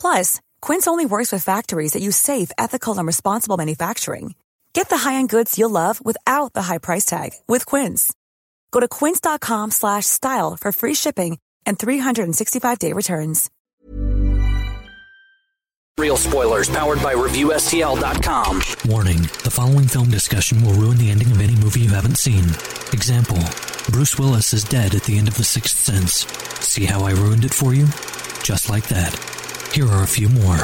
Plus, Quince only works with factories that use safe, ethical, and responsible manufacturing. Get the high-end goods you'll love without the high price tag with Quince. Go to quince.com slash style for free shipping and 365-day returns. Real spoilers powered by ReviewSTL.com. Warning the following film discussion will ruin the ending of any movie you haven't seen. Example Bruce Willis is dead at the end of The Sixth Sense. See how I ruined it for you? Just like that. Here are a few more.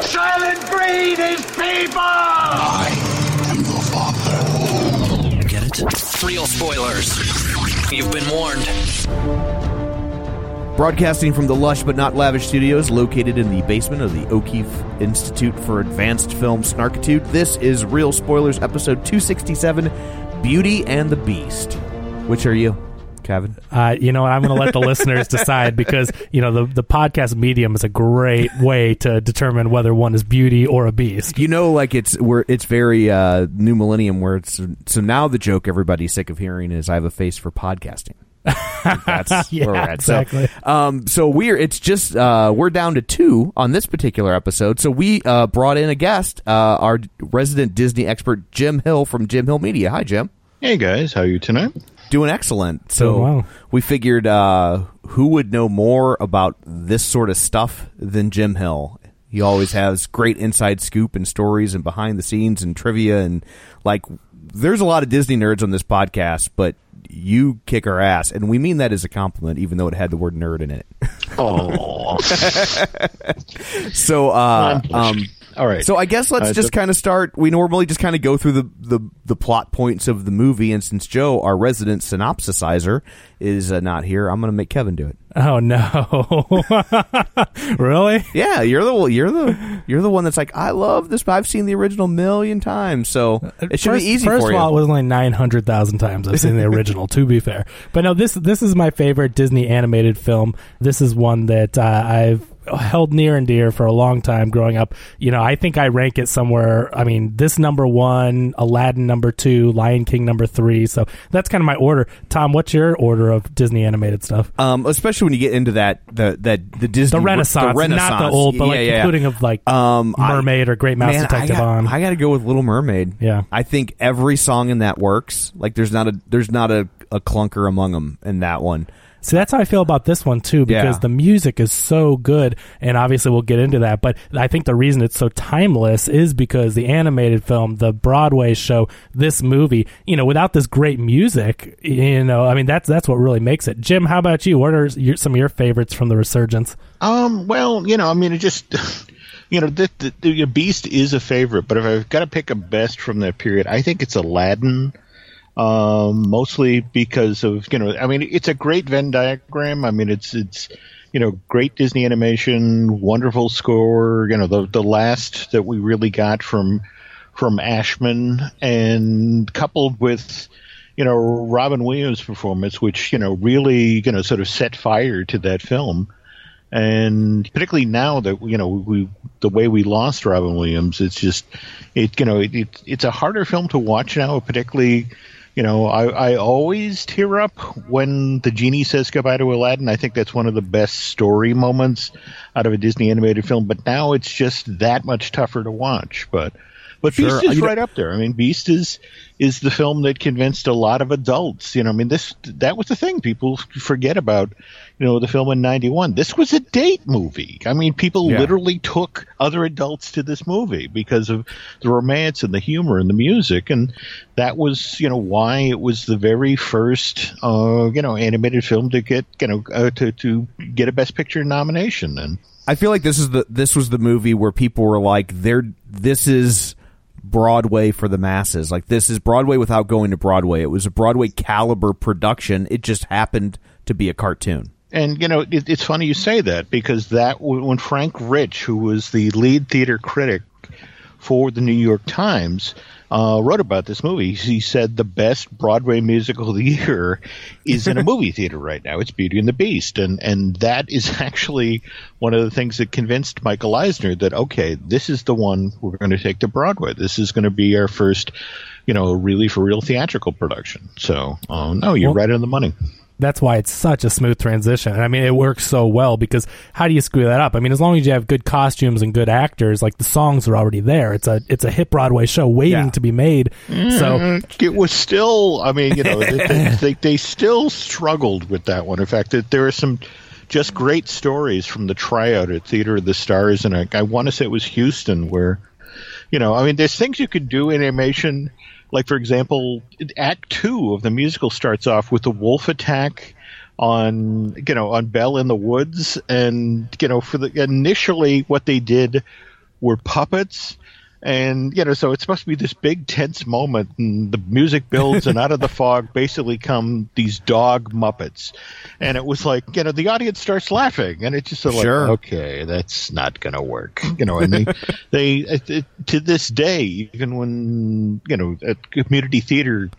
Soylent Green is people! I am your father. Get it? Real spoilers. You've been warned. Broadcasting from the lush but not lavish studios located in the basement of the O'Keefe Institute for Advanced Film Snarkitude, this is Real Spoilers, episode 267 Beauty and the Beast. Which are you, Kevin? Uh, you know, what, I'm going to let the listeners decide because you know the the podcast medium is a great way to determine whether one is beauty or a beast. You know, like it's where it's very uh, new millennium where it's so now the joke everybody's sick of hearing is I have a face for podcasting. That's Yeah, where we're at. exactly. So, um, so we're it's just uh, we're down to two on this particular episode. So we uh, brought in a guest, uh, our resident Disney expert Jim Hill from Jim Hill Media. Hi, Jim. Hey guys, how are you tonight? Doing excellent. So Doing well. we figured uh, who would know more about this sort of stuff than Jim Hill. He always has great inside scoop and stories and behind the scenes and trivia and like there's a lot of Disney nerds on this podcast, but you kick our ass, and we mean that as a compliment, even though it had the word nerd in it. Oh, so, uh, um, all right. so I guess let's Uh, just so- kind of start. We normally just kind of go through the, the the plot points of the movie, and since Joe, our resident synopsisizer, is uh, not here, I'm going to make Kevin do it. Oh no! really? Yeah, you're the you're the you're the one that's like, I love this. I've seen the original million times, so it should first, be easy first for of you. all, it was only nine hundred thousand times I've seen the original. to be fair, but no, this this is my favorite Disney animated film. This is one that uh, I've held near and dear for a long time growing up. You know, I think I rank it somewhere. I mean, this number one, Aladdin number two, Lion King number three. So that's kind of my order. Tom, what's your order of Disney animated stuff? um, especially when you get into that the that the Disney The Renaissance, the Renaissance. not the old, but Yeah, like yeah, yeah. including of like Um, I- Mermaid or Great Mouse Man, Detective I got, on. I got to go with Little Mermaid. Yeah. I think every song in that works. Like there's not a there's not a, a clunker among them in that one. See, that's how I feel about this one too, because Yeah. the music is so good, and obviously we'll get into that. But I think the reason it's so timeless is because the animated film, the Broadway show, this movie, you know, without this great music, you know, I mean, that's that's what really makes it. Jim, how about you? What are your, some of your favorites from the Resurgence? Um, well, you know, I mean, it just, you know, the, the, the Beast is a favorite, but if I've got to pick a best from that period, I think it's Aladdin. Um, mostly because of you know, I mean, it's a great Venn diagram. I mean, it's it's you know, great Disney animation, wonderful score. You know, the the last that we really got from from Ashman, and coupled with you know Robin Williams' performance, which you know really you know sort of set fire to that film and particularly now that you know we the way we lost Robin Williams, it's just it you know it, it it's a harder film to watch now. Particularly, you know, I I always tear up when the genie says goodbye to Aladdin. I think that's one of the best story moments out of a Disney animated film. But now it's just that much tougher to watch. But but Sure. Beast is You know- right up there. I mean, Beast is is the film that convinced a lot of adults. You know, I mean, this that was the thing people forget about. You know, the film in 91. This was a date movie. I mean, people Yeah. literally took other adults to this movie because of the romance and the humor and the music. And that was, you know, why it was the very first, uh, you know, animated film to get, you know, uh, to, to get a Best Picture nomination. And I feel like this is the this was the movie where people were like, "They're this is Broadway for the masses. Like this is Broadway without going to Broadway. It was a Broadway caliber production. It just happened to be a cartoon." And you know, it, it's funny you say that because that when Frank Rich, who was the lead theater critic for the New York Times, uh, wrote about this movie, he said the best Broadway musical of the year is in a movie theater right now. It's Beauty and the Beast, and and that is actually one of the things that convinced Michael Eisner that okay, this is the one we're going to take to Broadway. This is going to be our first, you know, really for real theatrical production. So, uh, no, you're Well- right on the money. That's why it's such a smooth transition. I mean, it works so well because how do you screw that up? I mean, as long as you have good costumes and good actors, like the songs are already there. It's a it's a hit Broadway show waiting Yeah. to be made. So Mm, it was still i mean you know they, they, they, they still struggled with that one in fact that there are some just great stories from the tryout at theater of the stars and i, I want to say it was houston where you know i mean there's things you could do in animation like for example act two of the musical starts off with a wolf attack on you know on Belle in the woods. And you know for the initially what they did were puppets and you know so it's supposed to be this big tense moment and the music builds and out of the fog basically come these dog muppets and it was like you know the audience starts laughing and it's just sort of Sure. like okay that's not gonna work you know and they they it, it, to this day even when you know at community theater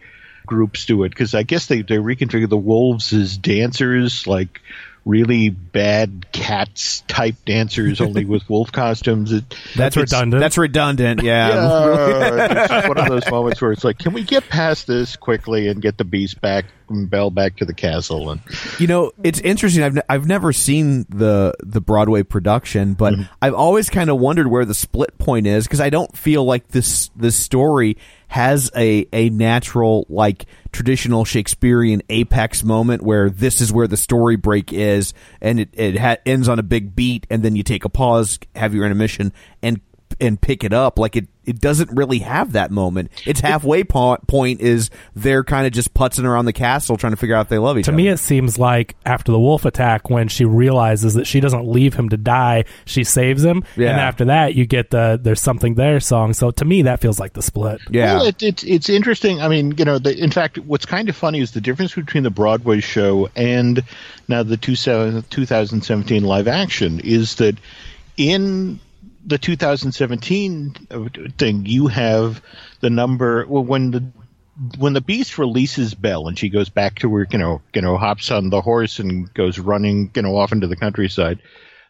groups do it because i guess they they reconfigure the wolves as dancers like really bad cats type dancers only with wolf costumes it, That's redundant. That's redundant. Yeah. yeah, it's one of those moments where it's like, can we get past this quickly and get the beast back, and Belle back to the castle? And You know, it's interesting. I've ne- I've never seen the the Broadway production, but mm-hmm. I've always kind of wondered where the split point is because I don't feel like this this story has a a natural like traditional Shakespearean apex moment where this is where the story break is, and it it ha- ends on a big beat, and then you take a pause, have your intermission, and and pick it up. Like it, it doesn't really have that moment. Its halfway po- point is they're kind of just putzing around the castle trying to figure out if they love each to other. To me, it seems like after the wolf attack, when she realizes that she doesn't leave him to die, she saves him. Yeah. And after that, you get the "There's Something There" song. So to me, that feels like the split. yeah. well, it, it's it's interesting. I mean, you know, the, in fact, what's kind of funny is the difference between the Broadway show and now the two, 2017 live action is that in the 2017 thing, you have the number well, when the when the beast releases Belle and she goes back to where you know you know hops on the horse and goes running you know off into the countryside.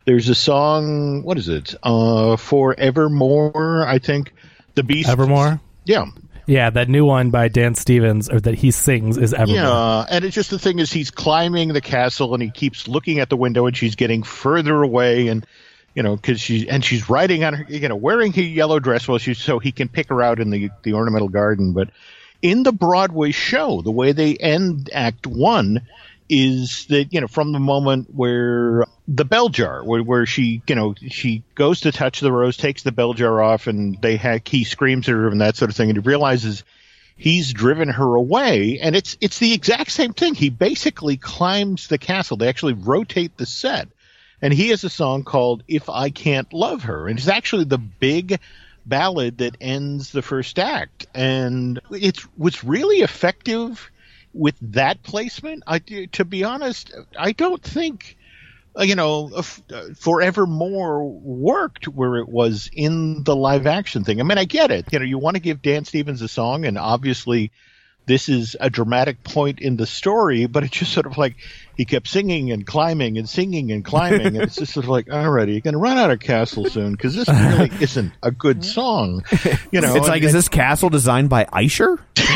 There's a song. What is it? Uh, Forevermore. I think the beast. Evermore. Yeah. Yeah, that new one by Dan Stevens, or that he sings, is Evermore. Yeah, and it's just the thing is he's climbing the castle and he keeps looking at the window and she's getting further away and you know because she and she's riding on her you know wearing her yellow dress well she so he can pick her out in the the ornamental garden. But in the Broadway show the way they end Act One is that you know from the moment where the bell jar where, where she you know she goes to touch the rose takes the bell jar off and they ha- he screams at her and that sort of thing and he realizes he's driven her away. And it's it's the exact same thing. He basically climbs the castle. They actually rotate the set and he has a song called if i can't love her and it's actually the big ballad that ends the first act and it's what's really effective with that placement i to be honest i don't think uh, you know, uh, forevermore worked where it was in the live action thing. I mean, I get it. You know, you want to give Dan Stevens a song, and obviously, this is a dramatic point in the story. But it's just sort of like he kept singing and climbing and singing and climbing, and it's just sort of like, alrighty, you're going to run out of castle soon because this really isn't a good song. You know, it's like, and- is this castle designed by Escher?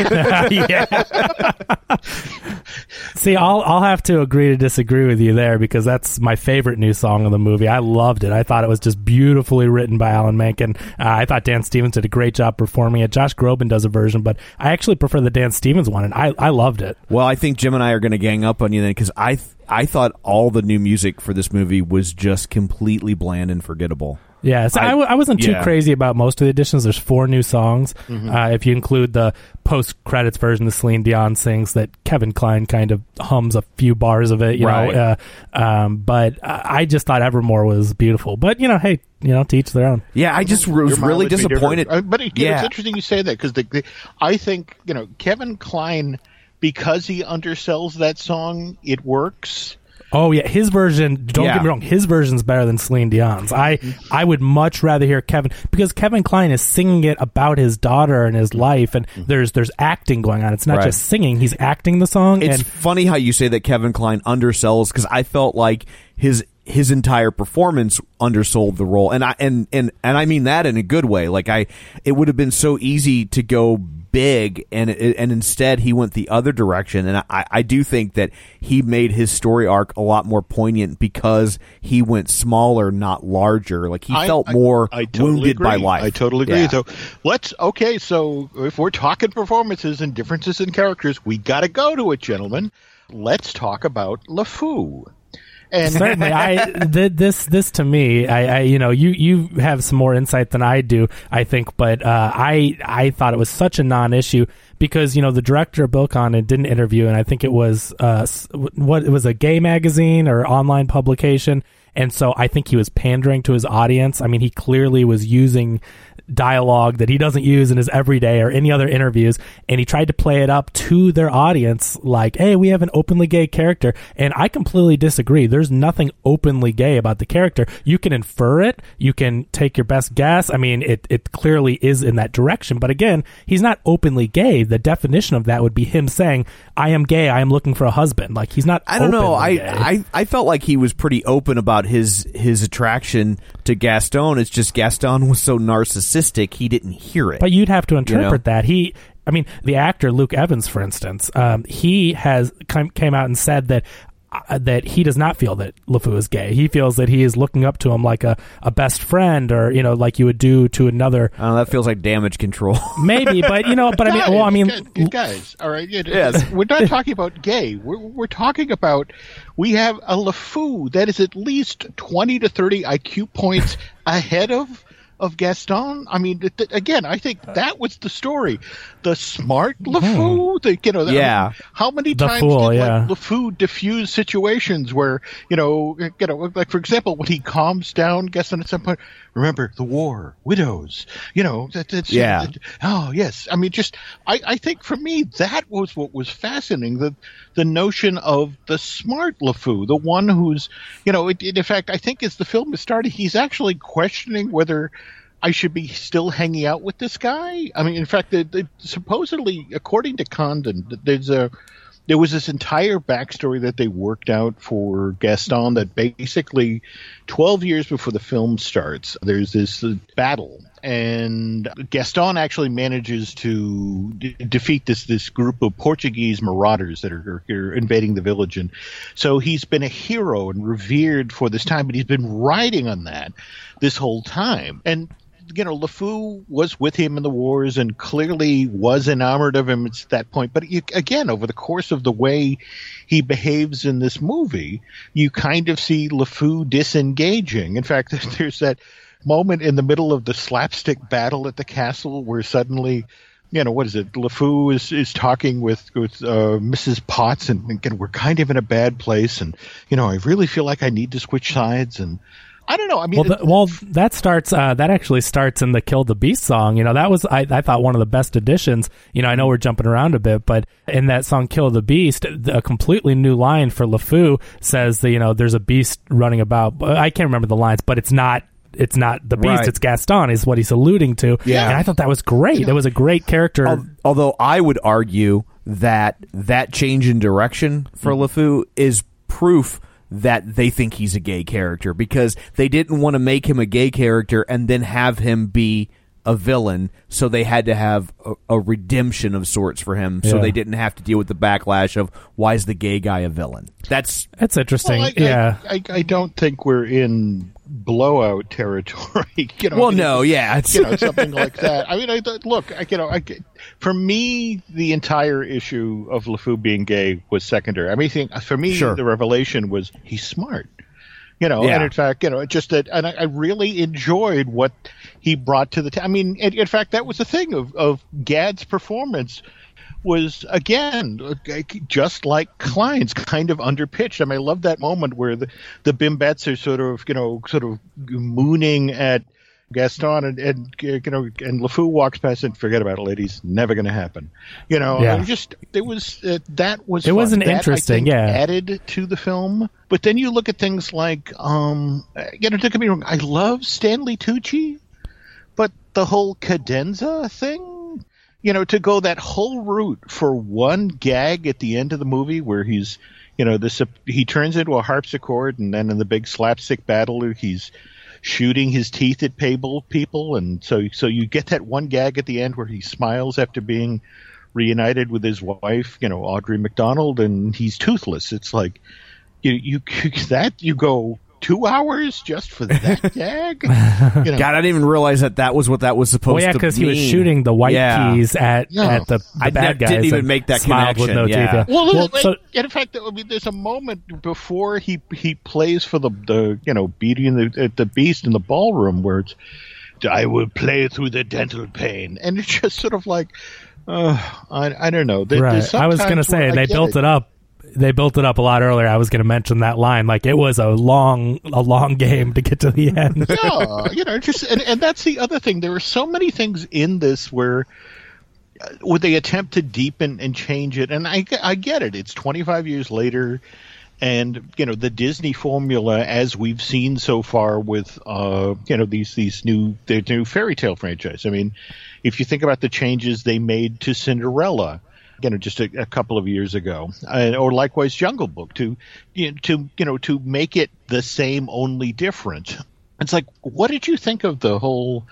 yeah. See, I'll I'll have to agree to disagree with you there because that's my favorite new song of the movie. I loved it. I thought it was just beautifully written by Alan Menken. Uh, I thought Dan Stevens did a great job performing it. Josh Groban does a version, but I actually prefer the Dan Stevens one, and I I loved it. Well, I think Jim and I are going to gang up on you then because I I th- I thought all the new music for this movie was just completely bland and forgettable. Yeah, so I, I- w- I wasn't too yeah. crazy about most of the additions. There's four new songs. Mm-hmm. Uh, if you include the post credits version that Celine Dion sings, that Kevin Kline kind of hums a few bars of it, you Right. know. Uh, um, but I I just thought Evermore was beautiful. But you know, hey, you know, to each their own. Yeah, I just was really mileage may differ. disappointed. Uh, but it, yeah, it's interesting you say that because the, the, I think you know Kevin Kline because he undersells that song, it works. Oh yeah, his version. Don't Yeah. get me wrong, his version's better than Celine Dion's. I I would much rather hear Kevin because Kevin Kline is singing it about his daughter and his life, and mm-hmm. there's there's acting going on. It's not Right. just singing; he's acting the song. It's and funny how you say that Kevin Kline undersells because I felt like his his entire performance undersold the role, and I and and and I mean that in a good way. Like I, it would have been so easy to go big, and it, and instead he went the other direction. And I I do think that he made his story arc a lot more poignant because he went smaller, not larger. Like he I- felt I- more I totally wounded by life. I totally agree. Yeah. So let's okay. So if we're talking performances and differences in characters, we got to go to it, gentlemen. Let's talk about LeFou. And certainly i th- this this to me I, I you know you you have some more insight than i do i think but uh, i i thought it was such a non-issue because you know the director bill Condon did an interview and i think it was uh what it was a gay magazine or online publication and so i think he was pandering to his audience. I mean he clearly was using dialogue that he doesn't use in his everyday or any other interviews and he tried to play it up to their audience like hey we have an openly gay character and i completely disagree. There's nothing openly gay about the character. You can infer it. You can take your best guess. I mean it, it clearly is in that direction. But again he's not openly gay. The definition of that would be him saying i am gay. I am looking for a husband. Like he's not I don't know. I. I I felt like he was pretty open about his his attraction to Gaston. It's just Gaston was so narcissistic he didn't hear it. But you'd have to interpret know? that. He, I mean, the actor Luke Evans, for instance, um, he has come, came out and said that. Uh, that he does not feel that LeFou is gay. He feels that he is looking up to him like a, a best friend, or you know, like you would do to another. Oh, that feels like damage control. Maybe, but you know, but I mean, Guys, well, I mean, guys, guys, all right. yeah, Yes. We're not talking about gay. We're, we're talking about we have a LeFou that is at least 20 to 30 IQ points ahead of of Gaston. I mean, th- again, I think uh. that was the story. The smart hmm. LeFou, the, you know, I mean, Yeah. how many The times fool, did yeah. like, LeFou diffuse situations where, you know, you know, like for example, when he calms down Gaston at some point, remember the war, widows, you know, that, that's Yeah. Oh yes, I mean, just I, I think for me that was what was fascinating the the notion of the smart LeFou, the one who's you know, it, it, in fact, I think as the film is starting, he's actually questioning whether I should be still hanging out with this guy. I mean, in fact, the, the, supposedly, according to Condon, there's a there was this entire backstory that they worked out for Gaston that basically 12 years before the film starts, there's this uh, battle and Gaston actually manages to d- defeat this this group of Portuguese marauders that are, are, invading the village and so he's been a hero and revered for this time but he's been riding on that this whole time and you know, LeFou was with him in the wars and clearly was enamored of him at that point. But you, again, over the course of the way he behaves in this movie, you kind of see LeFou disengaging. In fact, there's that moment in the middle of the slapstick battle at the castle where suddenly you know what is it? LeFou is, is talking with with uh, Mrs. Potts, and, and we're kind of in a bad place, and you know I really feel like I need to switch sides, and I don't know. I mean, well, the, well, that starts. Uh, that actually starts in the "Kill the Beast" song. You know, that was I, I thought one of the best additions. You know, I know we're jumping around a bit, but in that song "Kill the Beast," a completely new line for LeFou says that you know there's a beast running about. I can't remember the lines, but it's not. It's not the beast. Right. It's Gaston. Is what he's alluding to. Yeah. and I thought that was great. It was a great character. Al- Although I would argue that that change in direction for mm. LeFou is proof that they think he's a gay character because they didn't want to make him a gay character and then have him be a villain, so they had to have a, a redemption of sorts for him, so Yeah. they didn't have to deal with the backlash of why is the gay guy a villain. That's That's interesting. Well, I, yeah. I, I, I don't think we're in blowout territory. you know, Well, I mean, no, yeah, it's- you know something like that. I mean, I look, I, you know, I, for me, the entire issue of LeFou being gay was secondary. I mean, for me, Sure. the revelation was he's smart. You know, Yeah. and in fact, you know, just that, and I, I really enjoyed what he brought to the. T- I mean, in, in fact, that was the thing of of Gad's performance was again just like Kline's, kind of underpitched. I mean, I love that moment where the the Bimbettes are sort of you know sort of mooning at Gaston and, and you know and LeFou walks past and forget about it, ladies, never going to happen. You know, Yeah. I mean, just it was uh, that was It fun. wasn't That, interesting, think, yeah. added to the film. But then you look at things like um, you know, don't get me wrong, I love Stanley Tucci, but the whole cadenza thing you know, to go that whole route for one gag at the end of the movie where he's, you know, this he turns into a harpsichord, and then in the big slapstick battle, he's shooting his teeth at people, people, and so so you get that one gag at the end where he smiles after being reunited with his wife, you know, Audra McDonald, and he's toothless. It's like you you that you go two hours just for that gag. You know, God, I didn't even realize that that was what that was supposed to be. Well, yeah, to because he was shooting the white Yeah. keys at Yeah. at the, the I bad ne- guys. didn't even make that smiled with no connection, yeah. teeth. Well, well wait, so in fact, I mean, there's a moment before he he plays for the the you know Beauty and the uh, the Beast in the ballroom where it's I will play through the dental pain, and it's just sort of like uh, I I don't know. There- right. I was going to say they get built it. up. They built it up a lot earlier. I was going to mention that line. Like it was a long, a long game to get to the end. yeah, you know, just and, and that's the other thing. There are so many things in this where uh, would they attempt to deepen and change it? And I I get it. It's 25 years later, and you know the Disney formula as we've seen so far with uh you know these these new the new fairy tale franchise. I mean, if you think about the changes they made to Cinderella. You know, just a, a couple of years ago, or likewise, Jungle Book to, you know, to you know, to make it the same, only different. It's like, what did you think of the whole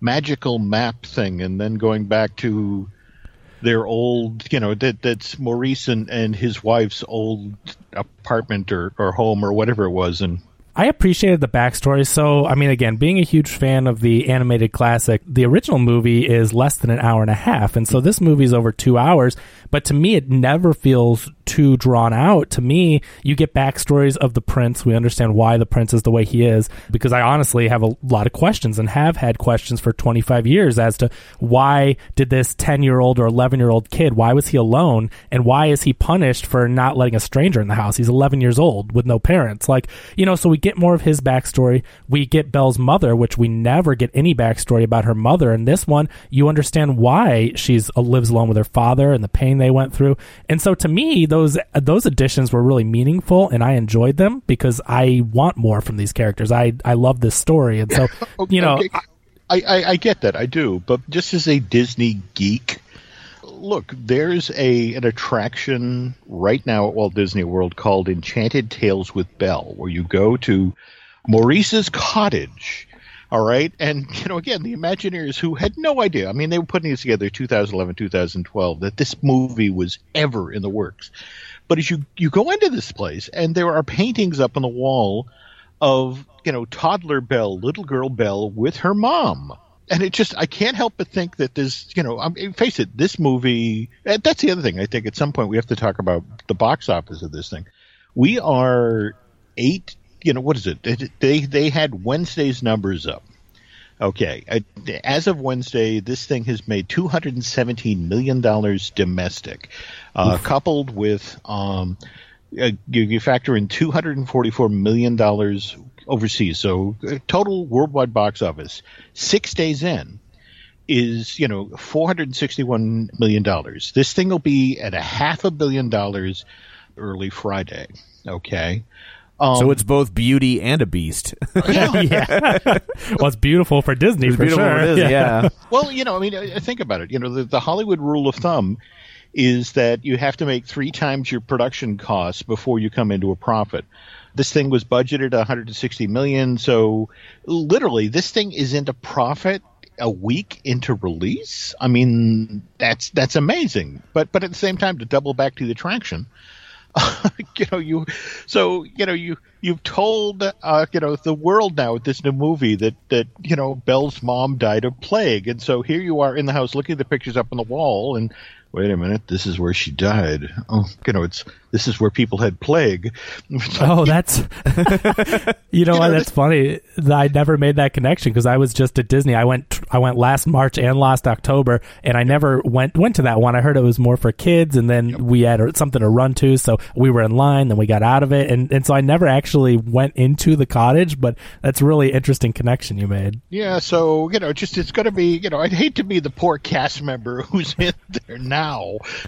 magical map thing, and then going back to their old, you know, that that's Maurice and, and his wife's old apartment or, or home or whatever it was, and I appreciated the backstory. So, I mean, again, being a huge fan of the animated classic, the original movie is less than an hour and a half. And so this movie is over two hours. But to me, it never feels too drawn out. To me, you get backstories of the prince. We understand why the prince is the way he is. Because I honestly have a lot of questions and have had questions for 25 years as to why did this 10 year old or 11 year old kid, why was he alone? And why is he punished for not letting a stranger in the house? He's 11 years old with no parents. Like, you know, so we get more of his backstory. We get Belle's mother, which we never get any backstory about her mother. In this one, you understand why she's uh, lives alone with her father and the pain they went through. And so to me, those those additions were really meaningful, and I enjoyed them because I want more from these characters. I I love this story, and so you know. Okay, I, I, I get that, I do, but just as a Disney geek, look, there's a an attraction right now at Walt Disney World called Enchanted Tales with Belle, where you go to Maurice's cottage. All right, and you know, again, the Imagineers who had no idea. I mean, they were putting this together 2011, 2012 that this movie was ever in the works. But as you you go into this place, and there are paintings up on the wall of you know toddler Belle, little girl Belle with her mom, and it just I can't help but think that this, you know I mean, face it, this movie, eh, that's the other thing. I think at some point we have to talk about the box office of this thing. We are eight. You know what is it? They they, had Wednesday's numbers up. Okay, as of Wednesday, this thing has made two hundred and seventeen million dollars domestic, uh, coupled with um, uh, you, you factor in two hundred and forty-four million dollars overseas. So uh, total worldwide box office six days in is you know four hundred and sixty-one million dollars. This thing will be at a half a billion dollars early Friday. Okay. Um, so it's both beauty and a beast. yeah. well, it's beautiful for Disney It's for beautiful sure. for Disney, yeah. well, you know, I mean, uh, think about it. You know, the, the Hollywood rule of thumb is that you have to make three times your production costs before you come into a profit. This thing was budgeted 160 million, so literally, this thing is into profit a week into release. I mean, that's that's amazing. But but at the same time, to double back to the attraction, you know, you so you know you you've told uh, you know the world now with this new movie that that you know Belle's mom died of plague, and so here you are in the house looking at the pictures up on the wall, and wait a minute, this is where she died. Oh, you know, it's this is where people had plague. oh, that's you know what? That's funny. I never made that connection because I was just at Disney. I went I went last March and last October, and I never went went to that one. I heard it was more for kids, and then yep. we had something to run to, so we were in line. Then we got out of it, and and so I never actually went into the cottage. But that's really interesting connection you made. Yeah. So you know, just it's going to be you know, I'd hate to be the poor cast member who's in there now.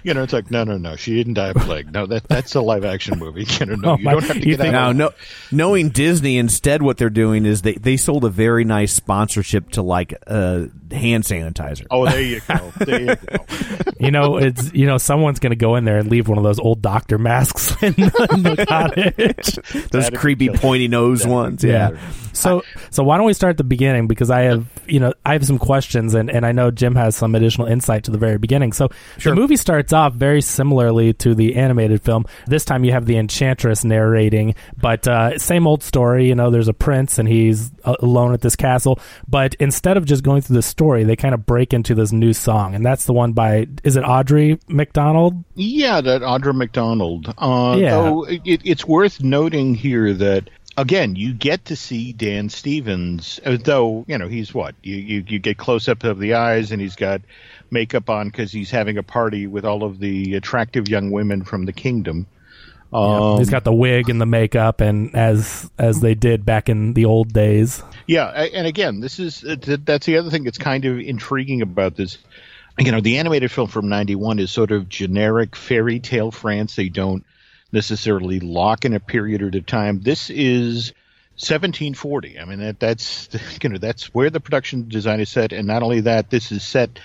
You know, it's like no, no, no, she didn't die of plague. No, that that's a live action movie. You know, no, oh, you don't have to get out. Now, no, knowing Disney, instead, what they're doing is they they sold a very nice sponsorship to like uh, hand sanitizer. Oh, there you go. There you go. you know, it's you know, someone's going to go in there and leave one of those old doctor masks in the, in the cottage. those That'd creepy pointy nose ones. Yeah. yeah. So so why don't we start at the beginning because I have you know I have some questions and and I know Jim has some additional insight to the very beginning. So sure. the movie starts off very similarly to the animated film. This time you have the enchantress narrating, but uh, same old story. You know, there's a prince and he's alone at this castle. But instead of just going through the story, they kind of break into this new song, and that's the one by is it Audrey McDonald? Yeah, that Audra McDonald. Uh, yeah. Though it, it's worth noting here that again, you get to see Dan Stevens, though you know he's what you you, you get close up of the eyes, and he's got makeup on because he's having a party with all of the attractive young women from the kingdom. Um, yeah, he's got the wig and the makeup, and as as they did back in the old days. Yeah, and again, this is uh, that's the other thing that's kind of intriguing about this. You know, the animated film from '91 is sort of generic fairy tale France. They don't necessarily lock in a period at a time. This is 1740. I mean, that, that's you know that's where the production design is set, and not only that, this is set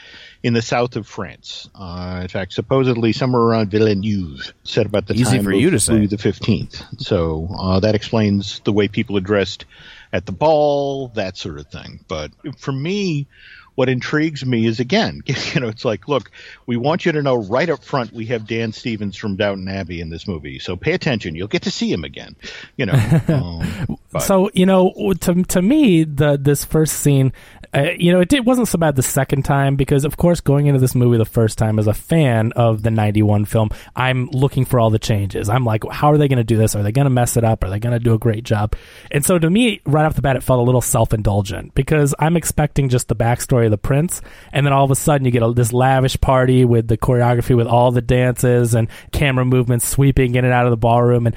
in the south of France. Uh, in fact, supposedly somewhere around Villeneuve, set about the Easy time for of you to Louis the Fifteenth. So uh, that explains the way people are dressed at the ball, that sort of thing. But for me, what intrigues me is again, you know, it's like, look, we want you to know right up front we have Dan Stevens from Downton Abbey in this movie, so pay attention. You'll get to see him again, you know. um, so you know, to to me, the this first scene, uh, you know, it, it wasn't so bad the second time because, of course, going into this movie the first time as a fan of the '91 film, I'm looking for all the changes. I'm like, how are they going to do this? Are they going to mess it up? Are they going to do a great job? And so to me, right off the bat, it felt a little self indulgent because I'm expecting just the backstory of the prince, and then all of a sudden you get a, this lavish party with the choreography, with all the dances and camera movements sweeping in and out of the ballroom, and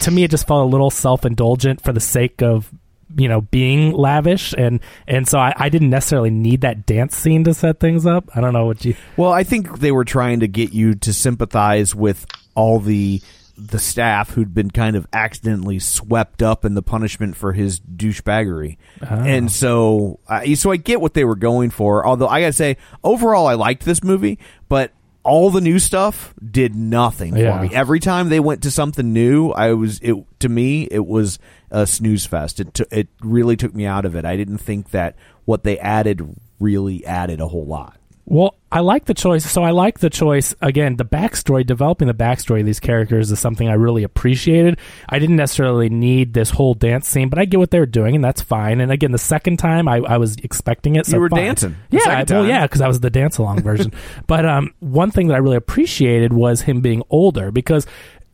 to me it just felt a little self-indulgent for the sake of you know being lavish and and so I, I, didn't necessarily need that dance scene to set things up i don't know what you well i think they were trying to get you to sympathize with all the the staff who'd been kind of accidentally swept up in the punishment for his douchebaggery. Oh. And so, uh, so I get what they were going for. Although I gotta say, overall, I liked this movie, but all the new stuff did nothing yeah. for me. Every time they went to something new, I was it to me it was a snooze fest. It t- it really took me out of it. I didn't think that what they added really added a whole lot. Well, I like the choice. So I like the choice. Again, the backstory, developing the backstory of these characters is something I really appreciated. I didn't necessarily need this whole dance scene, but I get what they're doing, and that's fine. And again, the second time, I, I was expecting it. So you were fine. dancing. Yeah, I, well, yeah, because I was the dance along version. but um, one thing that I really appreciated was him being older because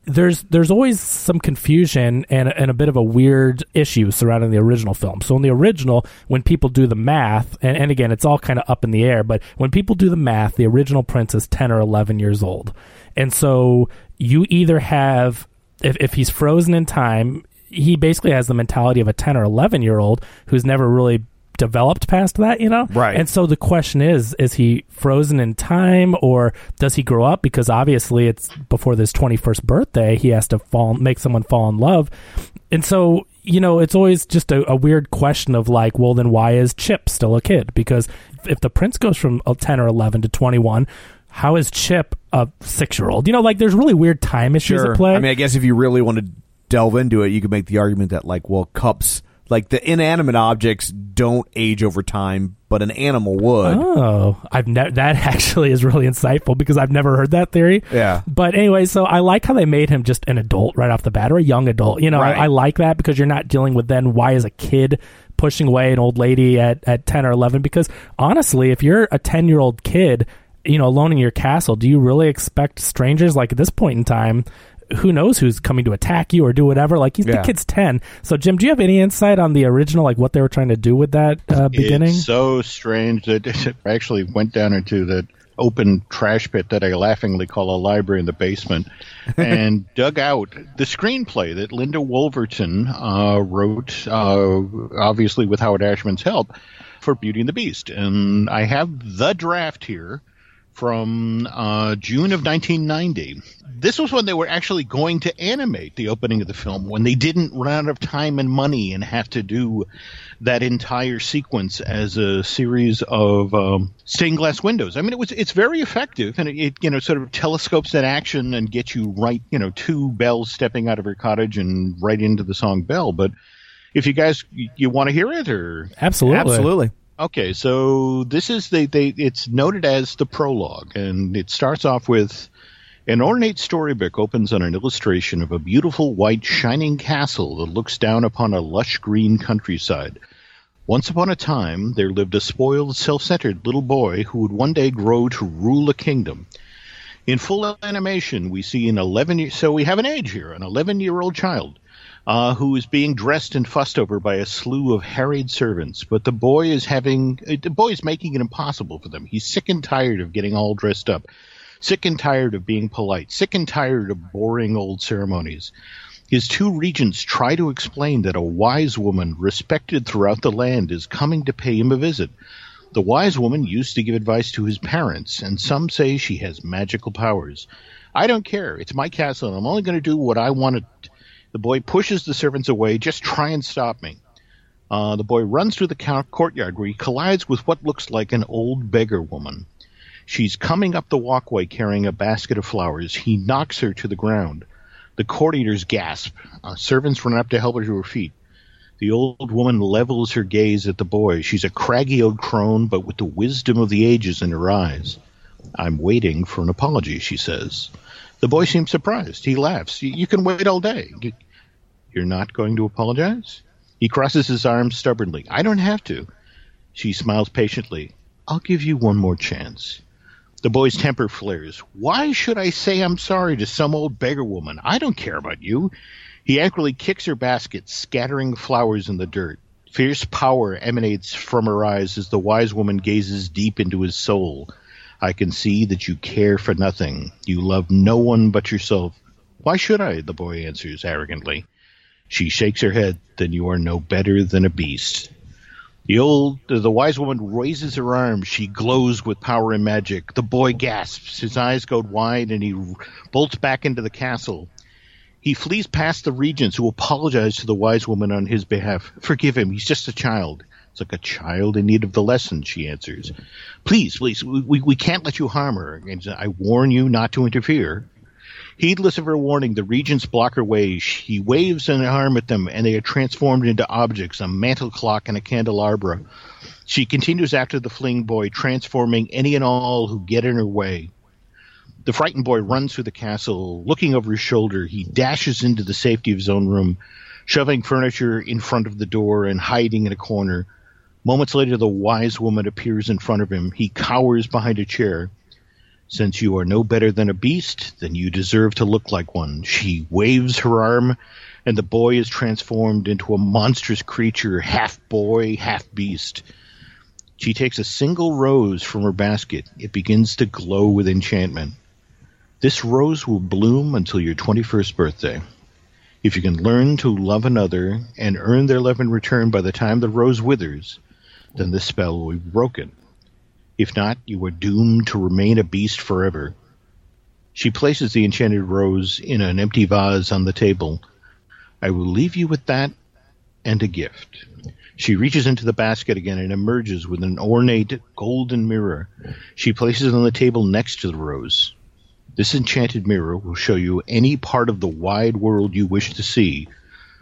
there's there's always some confusion and, and a bit of a weird issue surrounding the original film. So in the original, when people do the math, and, and again, it's all kind of up in the air, but when people do the math, the original prince is 10 or 11 years old. And so you either have, if, if he's frozen in time, he basically has the mentality of a 10 or 11 year old who's never really developed past that, you know? Right. And so the question is, is he frozen in time or does he grow up? Because obviously it's before this 21st birthday, he has to fall, make someone fall in love. And so, you know, it's always just a, a weird question of like, well, then why is Chip still a kid? Because if the prince goes from uh, 10 or 11 to 21, how is Chip a six year old? You know, like there's really weird time issues sure. at play. I mean, I guess if you really want to delve into it, you could make the argument that like, well, cups like the inanimate objects don't age over time but an animal would. Oh, I've ne- that actually is really insightful because I've never heard that theory. Yeah. But anyway, so I like how they made him just an adult right off the bat or a young adult. You know, Right. I, I like that because you're not dealing with then why is a kid pushing away an old lady at, at 10 or 11 because honestly, if you're a 10 year old kid, you know, alone in your castle, do you really expect strangers like at this point in time? Who knows who's coming to attack you or do whatever? Like he's, the kid's ten. So Jim, do you have any insight on the original, like what they were trying to do with that uh, beginning? It's so strange that I actually went down into the open trash pit that I laughingly call a library in the basement and dug out the screenplay that Linda Woolverton uh, wrote, uh, obviously with Howard Ashman's help, for Beauty and the Beast. And I have the draft here from uh, June of 1990. This was when they were actually going to animate the opening of the film, when they didn't run out of time and money and have to do that entire sequence as a series of um, stained glass windows. I mean, it was it's very effective, and it, it you know sort of telescopes that action and gets you right, you know, two bells stepping out of her cottage and right into the song Belle. But if you guys you, you want to hear it or Absolutely. Absolutely. Okay, so this is the they it's noted as the prologue, and it starts off with an ornate storybook opens on an illustration of a beautiful white shining castle that looks down upon a lush green countryside. Once upon a time, there lived a spoiled, self-centered little boy who would one day grow to rule a kingdom. In full animation, we see an 11 year, so we have an age here, an 11 year old child uh, who is being dressed and fussed over by a slew of harried servants. But the boy is having, uh, the boy is making it impossible for them. He's sick and tired of getting all dressed up, sick and tired of being polite, sick and tired of boring old ceremonies. His two regents try to explain that a wise woman respected throughout the land is coming to pay him a visit. The wise woman used to give advice to his parents, and some say she has magical powers. I don't care. It's my castle, and I'm only going to do what I want to. The boy pushes the servants away. Just try and stop me. Uh, the boy runs through the courtyard where he collides with what looks like an old beggar woman. She's coming up the walkway carrying a basket of flowers. He knocks her to the ground. The courtiers gasp. Uh, servants run up to help her to her feet. The old woman levels her gaze at the boy. She's a craggy old crone, but with the wisdom of the ages in her eyes. I'm waiting for an apology, she says. The boy seems surprised. He laughs. You, can wait all day. You're not going to apologize? He crosses his arms stubbornly. I don't have to. She smiles patiently. I'll give you one more chance. The boy's temper flares. Why should I say I'm sorry to some old beggar woman? I don't care about you. He angrily kicks her basket, scattering flowers in the dirt. Fierce power emanates from her eyes as the wise woman gazes deep into his soul. I can see that you care for nothing. You love no one but yourself. Why should I? The boy answers arrogantly. She shakes her head. Then you are no better than a beast. The old, the wise woman raises her arms. She glows with power and magic. The boy gasps. His eyes go wide, and he bolts back into the castle. He flees past the regents, who apologize to the wise woman on his behalf. Forgive him. He's just a child. It's like a child in need of the lesson. She answers. Please, please, we, we, can't let you harm her. And I warn you not to interfere. Heedless of her warning, the regents block her way. She waves an arm at them, and they are transformed into objects a mantle clock and a candelabra. She continues after the fleeing boy, transforming any and all who get in her way. The frightened boy runs through the castle. Looking over his shoulder, he dashes into the safety of his own room, shoving furniture in front of the door and hiding in a corner. Moments later, the wise woman appears in front of him. He cowers behind a chair. Since you are no better than a beast, then you deserve to look like one. She waves her arm, and the boy is transformed into a monstrous creature, half boy, half beast. She takes a single rose from her basket. It begins to glow with enchantment. This rose will bloom until your 21st birthday. If you can learn to love another and earn their love in return by the time the rose withers, then this spell will be broken. If not, you are doomed to remain a beast forever. She places the enchanted rose in an empty vase on the table. I will leave you with that and a gift. She reaches into the basket again and emerges with an ornate golden mirror. She places it on the table next to the rose. This enchanted mirror will show you any part of the wide world you wish to see.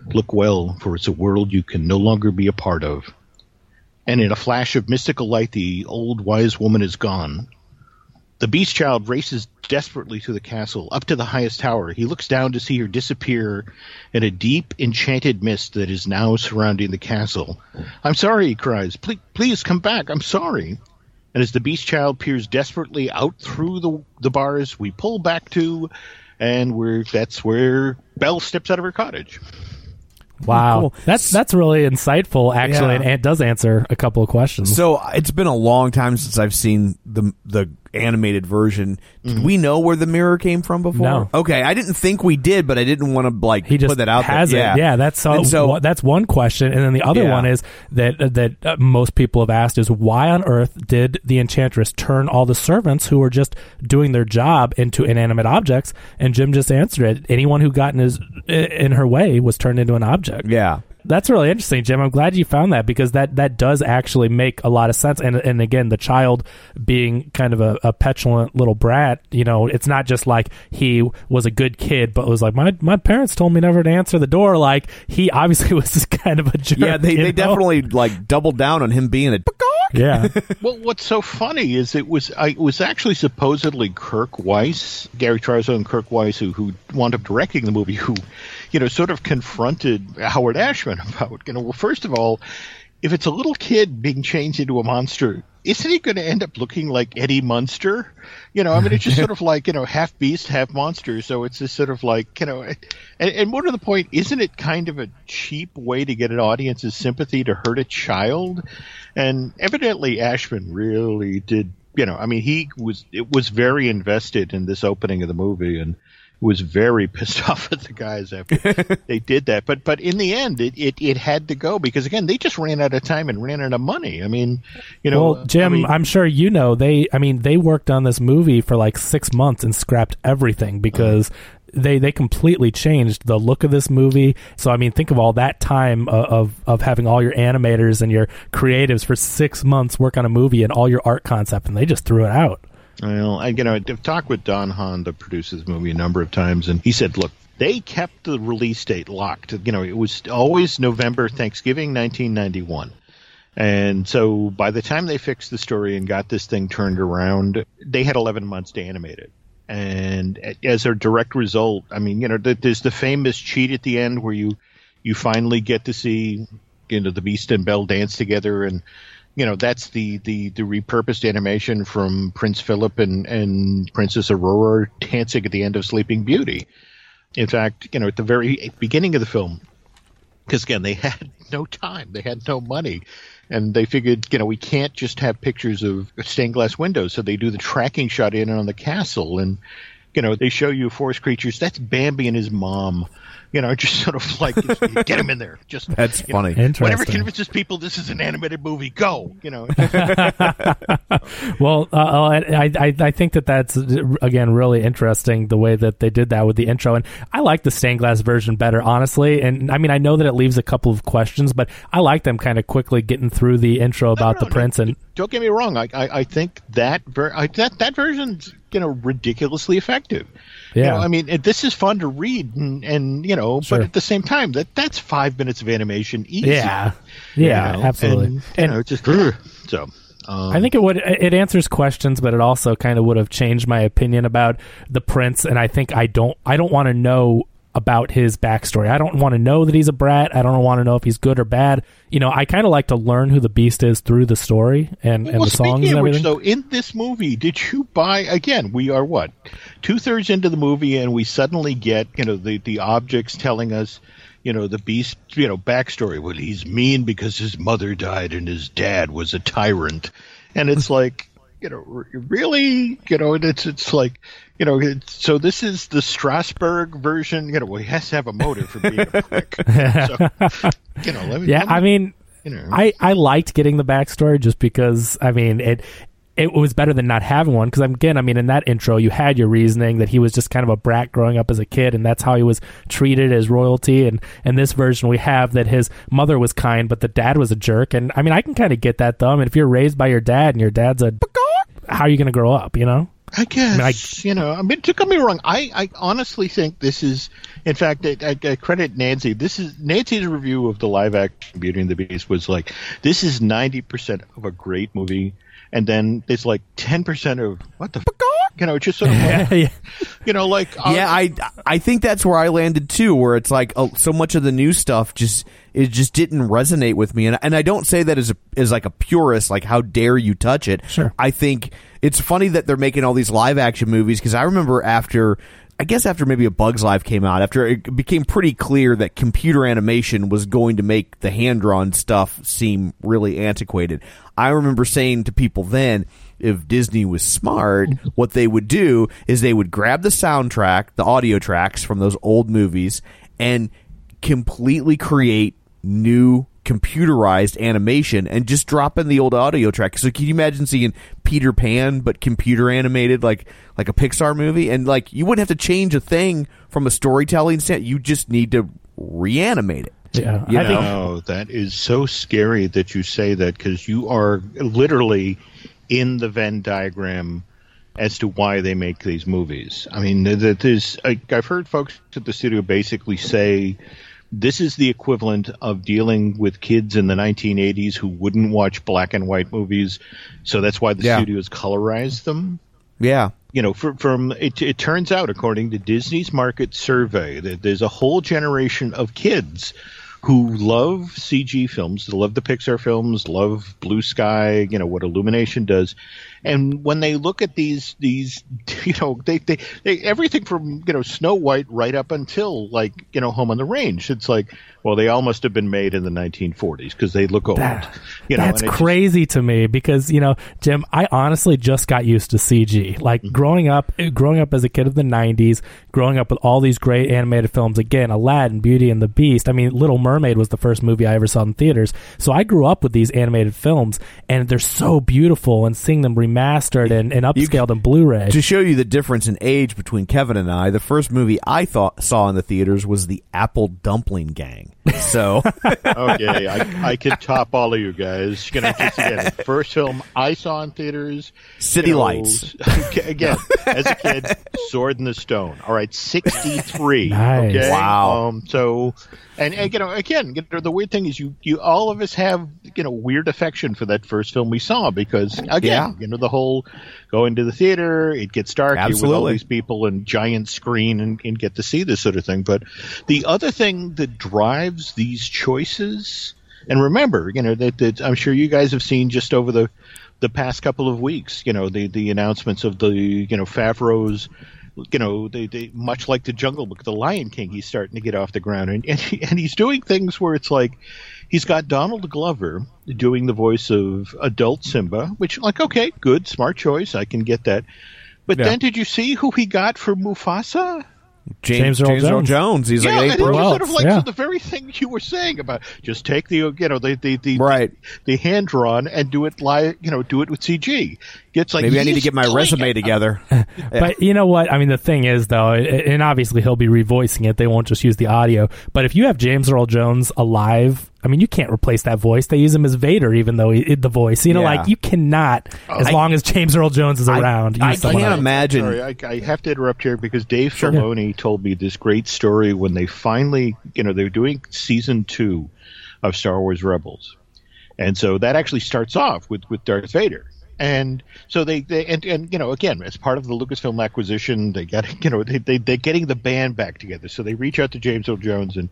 Look well, for it's a world you can no longer be a part of. And in a flash of mystical light, the old wise woman is gone. The beast child races desperately to the castle, up to the highest tower. He looks down to see her disappear in a deep, enchanted mist that is now surrounding the castle. I'm sorry, he cries. Please, please come back. I'm sorry. And as the beast child peers desperately out through the, the bars, we pull back to, and we're that's where Belle steps out of her cottage. Wow, Cool. that's that's really insightful, actually, Yeah. and it does answer a couple of questions. So it's been a long time since I've seen the the animated version. Did we know where the mirror came from before? No. Okay, I didn't think we did, but I didn't want to like he just put that out has there. it. Yeah, that's uh, And so one- that's one question, and then the other Yeah. one is that that uh, most people have asked is why on earth did the enchantress turn all the servants who were just doing their job into inanimate objects? And Jim just answered it. Anyone who got in his in her way was turned into an object. yeah. That's really interesting, Jim. I'm glad you found that because that, that does actually make a lot of sense. And and again, the child being kind of a, a petulant little brat, you know, it's not just like he was a good kid, but was like my my parents told me never to answer the door. Like he obviously was just kind of a jerk. Yeah, they, they know? definitely like doubled down on him being a yeah. Well, what's so funny is it was I it was actually supposedly Kirk Wise, Gary Trousdale and Kirk Wise, who who wound up directing the movie, who, you know, sort of confronted Howard Ashman about, you know, well, first of all, if it's a little kid being changed into a monster, isn't he going to end up looking like Eddie Munster? You know, I mean, it's just sort of like you know, half beast, half monster. So it's just sort of like you know, and, and more to the point, isn't it kind of a cheap way to get an audience's sympathy to hurt a child? And evidently, Ashman really did. You know, I mean, he was it was very invested in this opening of the movie and was very pissed off at the guys after they did that. But but in the end, it, it, it had to go because again, they just ran out of time and ran out of money. I mean, you know, well, Jim, I mean, I'm sure you know they. I mean, they worked on this movie for like six months and scrapped everything uh-huh. because they they completely changed the look of this movie. So I mean, think of all that time of of, of having all your animators and your creatives for six months work on a movie and all your art concept, and they just threw it out. Well, I, you know, I've talked with Don Hahn, the producer of this movie, a number of times, and he said, look, they kept the release date locked. You know, it was always November, Thanksgiving, 1991. And so by the time they fixed the story and got this thing turned around, they had 11 months to animate it. And as a direct result, I mean, you know, there's the famous cheat at the end where you, you finally get to see, you know, the Beast and Belle dance together and, you know that's the, the, the repurposed animation from Prince Philip and, and Princess Aurora dancing at the end of Sleeping Beauty. In fact, you know at the very beginning of the film, because again they had no time, they had no money, and they figured you know we can't just have pictures of stained glass windows, so they do the tracking shot in on the castle, and you know they show you forest creatures. That's Bambi and his mom. You know, just sort of like get him in there. Just That's you know, funny. Interesting. Whatever convinces people this is an animated movie, go. You know, Well, uh, I, I I think that that's again really interesting the way that they did that with the intro, and I like the stained glass version better, honestly. And I mean, I know that it leaves a couple of questions, but I like them kind of quickly getting through the intro about no, the no, prince and don't get me wrong. I I, I think that ver- I, that that version's you know ridiculously effective. You Yeah. know, I mean, it, this is fun to read, and, and you know, Sure. but at the same time, that that's five minutes of animation easy. yeah, you yeah, know, absolutely. And, you And- know, it's just so. Um, I think it would it answers questions, but it also kind of would have changed my opinion about the prince. And I think I don't I don't want to know about his backstory. I don't want to know that he's a brat. I don't want to know if he's good or bad. You know, I kind of like to learn who the beast is through the story and, and the songs and which, everything. though, in this movie, did you buy again? We are what two thirds into the movie, and we suddenly get you know the the objects telling us, you know, the beast, you know, backstory. Well, he's mean because his mother died and his dad was a tyrant, and it's like. You know, really, you know, and it's it's like, you know, it's, so this is the Strasbourg version. You know, well, he has to have a motive for being a prick. so, you know, let me, yeah, let me- I mean, you know. I I liked getting the backstory just because I mean it. It was better than not having one because again, I mean, in that intro, you had your reasoning that he was just kind of a brat growing up as a kid, and that's how he was treated as royalty. And in this version, we have that his mother was kind, but the dad was a jerk. And I mean, I can kind of get that though. I mean, if you're raised by your dad and your dad's a, how are you going to grow up? You know? I guess I mean, I- you know. I mean, don't get me wrong. I, I honestly think this is, in fact, I, I, I credit Nancy. This is Nancy's review of the live action Beauty and the Beast was like, this is ninety percent of a great movie, and then it's like ten percent of what the, f-? You know, just sort of, like, yeah. you know, like uh, yeah, I I think that's where I landed too, where it's like oh, so much of the new stuff just it just didn't resonate with me, and and I don't say that as a, as like a purist, like how dare you touch it. Sure. I think it's funny that they're making all these live action movies because I remember after. I guess after maybe a Bugs Life came out, after it became pretty clear that computer animation was going to make the hand drawn stuff seem really antiquated, I remember saying to people then, if Disney was smart, what they would do is they would grab the soundtrack, the audio tracks from those old movies, and completely create new computerized animation and just drop in the old audio track. So can you imagine seeing Peter Pan but computer animated like like a Pixar movie? And like you wouldn't have to change a thing from a storytelling standpoint. You just need to reanimate it. Yeah, You I think Oh, that is so scary that you say that because you are literally in the Venn diagram as to why they make these movies. I mean, th- th- there's I've heard folks at the studio basically say this is the equivalent of dealing with kids in the 1980s who wouldn't watch black and white movies, so that's why the Yeah. studios colorized them Yeah. you know, for, from it, it turns out, according to Disney's market survey, that there's a whole generation of kids who love CG films, love the Pixar films, love Blue Sky, you know what Illumination does, and when they look at these these, you know, they they, they everything from you know Snow White right up until like you know Home on the Range, it's like, well, they all must have been made in the 1940s because they look old. That- you know, That's and it just- crazy to me because you know, Jim, I honestly just got used to CG. Like Mm-hmm. growing up, growing up as a kid of the '90s, growing up with all these great animated films. Again, Aladdin, Beauty and the Beast. I mean, Little Mermaid was the first movie I ever saw in theaters. So I grew up with these animated films, and they're so beautiful. And seeing them remastered and, and You- upscaled in Blu-ray. To show you the difference in age between Kevin and I, the first movie I thought saw in the theaters was the Apple Dumpling Gang. So okay, I, I could top all of you guys. You know, just again, the first film I saw in theaters, City you know, Lights. Again, as a kid, Sword in the Stone. All right, sixty three. Nice. Okay? Wow. Um, so, and, and you know, again, you know, the weird thing is, you you all of us have you know weird affection for that first film we saw because again, Yeah. you know, the whole going to the theater, it gets dark, you're with all these people and giant screen and, and get to see this sort of thing. But the other thing that drives these choices, and remember, you know, that, that I'm sure you guys have seen just over the the past couple of weeks, you know, the the announcements of the you know Favreau's. You know, they, they much like the Jungle Book, the Lion King. He's starting to get off the ground, and and, he, and he's doing things where it's like he's got Donald Glover doing the voice of adult Simba, which like okay, good, smart choice. I can get that. But Yeah. then, did you see who he got for Mufasa? James, James Earl James Earl Jones. Jones. He's yeah, like and it was sort of like yeah. so the very thing you were saying about just take the you know the the the, Right. the hand drawn and do it live you know do it with CG. It's like Maybe I need to get my resume it. together. But you know what? I mean, the thing is, though, and obviously he'll be revoicing it. They won't just use the audio. But if you have James Earl Jones alive, I mean, you can't replace that voice. They use him as Vader, even though he, the voice. You know, Yeah. like you cannot, oh, as I- long as James Earl Jones is around. I use someone can't else. imagine. Sorry, I, I have to interrupt here because Dave Filoni told me this great story when they finally, you know, they're doing season two of Star Wars Rebels, and so that actually starts off with with Darth Vader. And so they, they and, and you know again as part of the Lucasfilm acquisition they got you know they, they they're getting the band back together. So they reach out to James Earl Jones and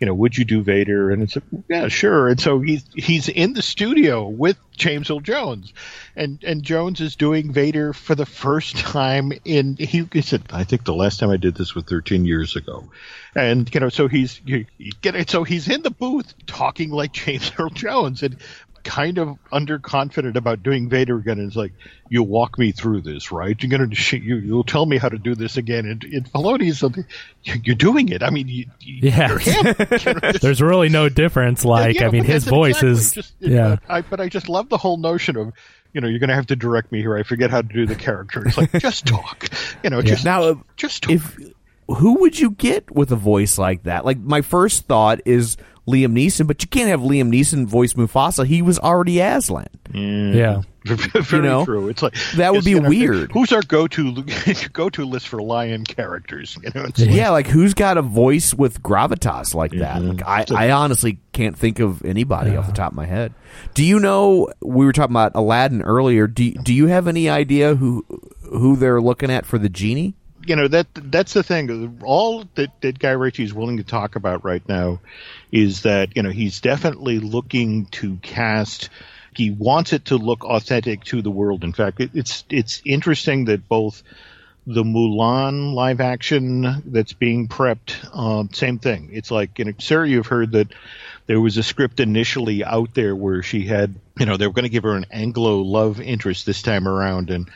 you know would you do Vader? And it's like yeah sure. And so he's he's in the studio with James Earl Jones. And and Jones is doing Vader for the first time in he, he said I think the last time I did this was 13 years ago. And you know so he's you, you get it. So he's in the booth talking like James Earl Jones. And kind of underconfident about doing Vader again. And it's like, you walk me through this, right? You're gonna, you, you'll tell me how to do this again. And in Filoni's, something you're doing it. I mean, you, you, Yeah. you're him. You know, just- There's really no difference. Like, yeah, I mean, his voice exactly. is, Just- yeah. I, but I just love the whole notion of, you know, you're going to have to direct me here. I forget how to do the character. It's like, just talk. You know, just Now, just talk. if who would you get with a voice like that? Like my first thought is Liam Neeson, but you can't have Liam Neeson voice Mufasa. He was already Aslan. Yeah. Very You know, true. It's like that would be you know, weird. Who's our go-to go-to list for lion characters? You know, it's like- Yeah, like who's got a voice with gravitas like that? Mm-hmm. Like I, I honestly can't think of anybody off the top of my head. Do you know? We were talking about Aladdin earlier. Do Do you have any idea who who they're looking at for the genie? you know that that's the thing. All that, that Guy Ritchie is willing to talk about right now is that you know he's definitely looking to cast. He wants it to look authentic to the world. In fact, it, it's it's interesting that both the Mulan live action that's being prepped, um, same thing. It's like, you know, Sarah, you've heard that there was a script initially out there where she had, you know, they were going to give her an Anglo love interest this time around, and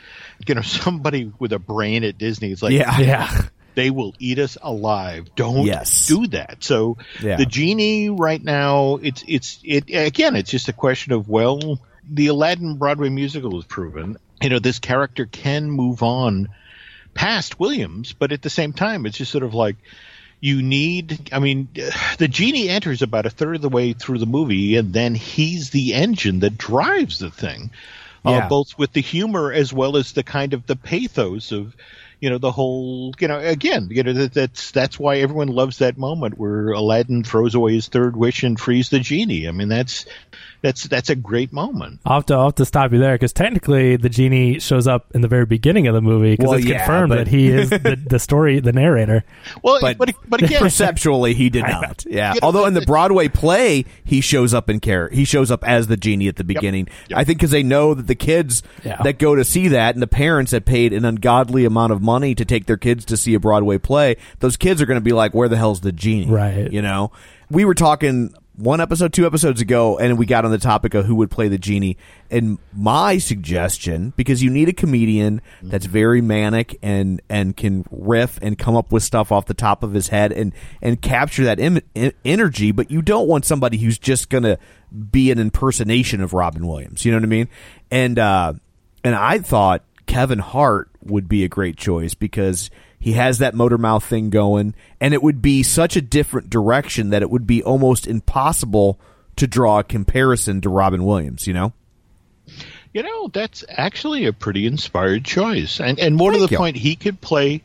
you know, somebody with a brain at Disney is like, Yeah. Yeah. They will eat us alive. Don't Yes. do that. So Yeah. the genie right now, it's it's it again. It's just a question of well, the Aladdin Broadway musical is proven. You know, this character can move on past Williams, but at the same time, it's just sort of like you need. I mean, the genie enters about a third of the way through the movie, and then he's the engine that drives the thing. Yeah. Uh, both with the humor as well as the kind of the pathos of you know the whole you know again you know that, that's that's why everyone loves that moment where Aladdin throws away his third wish and frees the genie. I mean that's that's that's a great moment. I'll have to, I'll have to stop you there because technically the genie shows up in the very beginning of the movie because Well, it's yeah, confirmed but- that he is the, the story, the narrator. Well, But- but but, again, Perceptually, he did not. Yeah. Although in the Broadway play, he shows up in care. He shows up as the genie at the beginning. Yep. I think because they know that the kids Yeah. that go to see that and the parents that paid an ungodly amount of money to take their kids to see a Broadway play, those kids are going to be like, "Where the hell's the genie?" Right. You know. We were talking one episode, two episodes ago, and we got on the topic of who would play the genie. And my suggestion, because you need a comedian that's very manic and and can riff and come up with stuff off the top of his head and and capture that Im- energy, but you don't want somebody who's just gonna be an impersonation of Robin Williams. You know what I mean? And uh, and I thought Kevin Hart would be a great choice because he has that motor mouth thing going, and it would be such a different direction that it would be almost impossible to draw a comparison to Robin Williams. You know? You know, that's actually a pretty inspired choice, and and more to the you. point, he could play.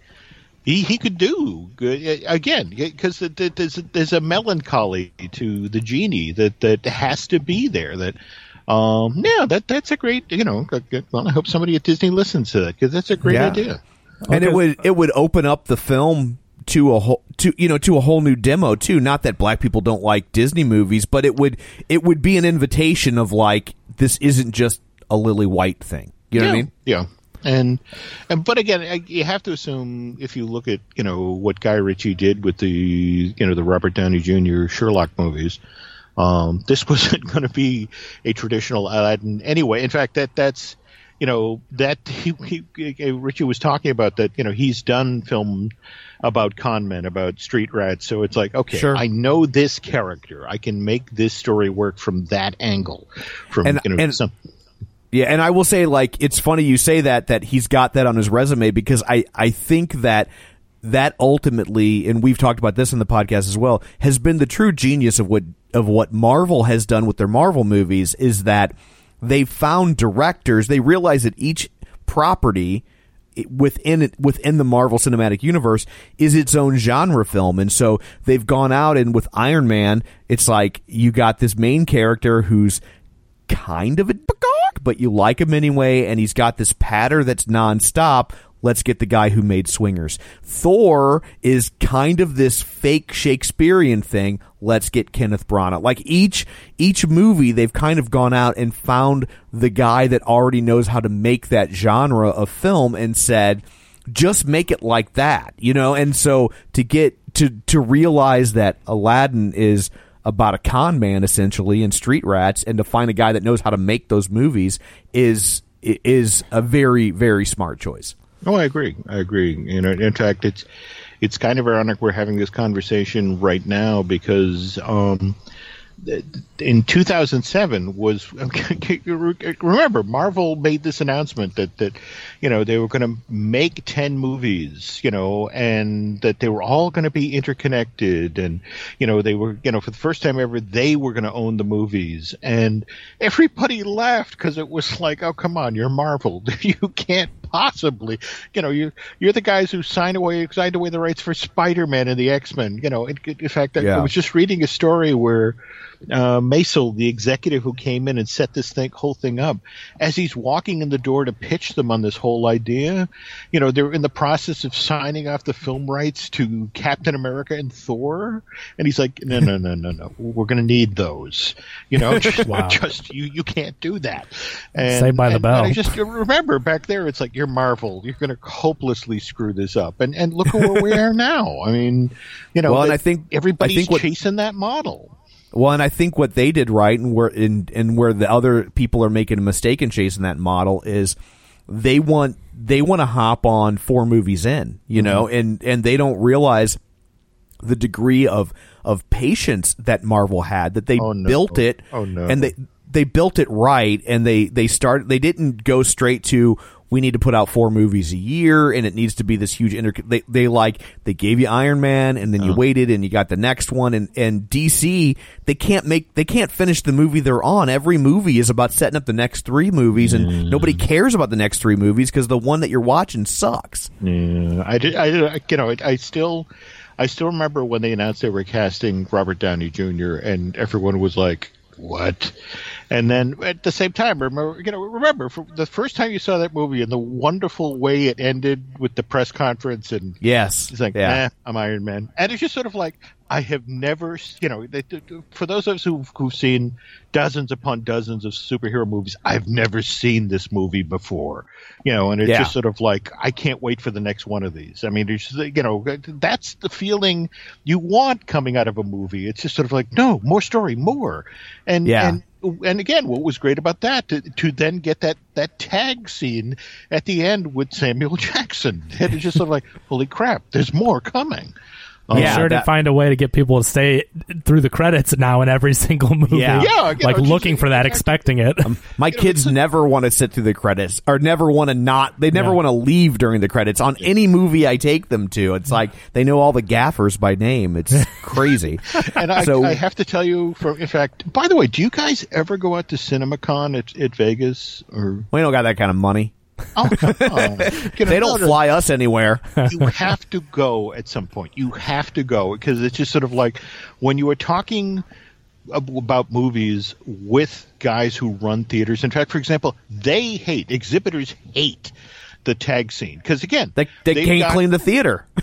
He, he could do good again because there's there's a melancholy to the genie that that has to be there. That um yeah that that's a great you know well I hope somebody at Disney listens to that because that's a great Yeah. idea. And it would it would open up the film to a whole to you know to a whole new demo too not that black people don't like disney movies but it would it would be an invitation of like this isn't just a lily white thing you know yeah. what i mean Yeah. And, and but again, I- you have to assume if you look at you know what Guy Ritchie did with the you know the Robert Downey Jr. Sherlock movies, um, this wasn't going to be a traditional Aladdin anyway. In fact, that that's you know that he, he, uh, Ritchie was talking about that you know he's done film about con men about street rats so it's like okay Sure. I know this character I can make this story work from that angle from And- you know and- some Yeah, and I will say, like, it's funny you say that that he's got that on his resume because I I think that that ultimately, and we've talked about this in the podcast as well, has been the true genius of what of what Marvel has done with their Marvel movies is that they found directors. They realize that each property within it within the Marvel Cinematic Universe is its own genre film, and so they've gone out and with Iron Man, it's like you got this main character who's kind of a but you like him anyway, and he's got this patter that's nonstop. Let's get the guy who made Swingers. Thor is kind of this fake Shakespearean thing. Let's get Kenneth Branagh. Like each each movie, they've kind of gone out and found the guy that already knows how to make that genre of film and said, just make it like that, you know. And so to get to to realize that Aladdin is about a con man essentially and street rats, and to find a guy that knows how to make those movies is is a very very smart choice. Oh, I agree. I agree. You know, in fact, it's it's kind of ironic we're having this conversation right now because um, in 2007 was remember Marvel made this announcement that that you know they were going to make 10 movies you know and that they were all going to be interconnected and you know they were you know for the first time ever they were going to own the movies. And everybody laughed because it was like oh come on you're Marvel. You can't possibly you know you you're the guys who signed away signed away the rights for Spider-Man and the X-Men you know in, in fact Yeah. I was just reading a story where uh, Maisel, the executive who came in and set this thing, whole thing up, as he's walking in the door to pitch them on this whole idea, you know, they're in the process of signing off the film rights to Captain America and Thor, and he's like, no, no, no, no, no, we're going to need those, you know, just, Wow. just you, you can't do that. And, Saved by the bell. and I just remember back there, it's like you're Marvel, you're going to hopelessly screw this up, and and look at where we are now. I mean, you know, Well, and I think- everybody's I think what- chasing that model. Well, and I think what they did right, and where in and where the other people are making a mistake in chasing that model is they want they want to hop on four movies in, you Mm-hmm. know, and and they don't realize the degree of of patience that Marvel had that they Oh, no. built it Oh, no. and they they built it right and they they start they didn't go straight to we need to put out four movies a year and it needs to be this huge inter they, they like they gave you Iron Man and then you uh-huh. waited and you got the next one and and DC they can't make they can't finish the movie they're on every movie is about setting up the next 3 movies and nobody cares about the next 3 movies cuz the one that you're watching sucks Yeah, I did. I did. You know, I, I still, I still remember when they announced they were casting Robert Downey Jr. and everyone was like, "What?" And then at the same time, remember, you know, remember for the first time you saw that movie and the wonderful way it ended with the press conference and yes He's like, yeah eh, I'm Iron Man. And it's just sort of like, I have never, you know, they, for those of us who've, who've seen dozens upon dozens of superhero movies, I've never seen this movie before, you know, and it's Yeah. just sort of like, I can't wait for the next one of these. I mean, it's, you know, that's the feeling you want coming out of a movie. It's just sort of like, no, more story, more. And, Yeah. and, and again, what was great about that to, to then get that that tag scene at the end with Samuel Jackson, and it's just sort of like, holy crap, there's more coming. I'm Yeah, sure to find a way to get people to stay through the credits now in every single movie. Yeah. Yeah, you know, like just- looking for that, expecting it. Um, my kids never want to sit through the credits or never want to not they never Yeah. want to leave during the credits on any movie I take them to. It's like they know all the gaffers by name. It's crazy. And I, So- I have to tell you, from in fact, by the way, do you guys ever go out to CinemaCon at, at Vegas? Or We don't got that kind of money. Oh, come on. They don't no, no, fly us anywhere. you have to go at some point. You have to go because it's just sort of like when you were talking about movies with guys who run theaters. In fact, for example, they hate exhibitors hate the tag scene because again, They they can't got- clean the theater.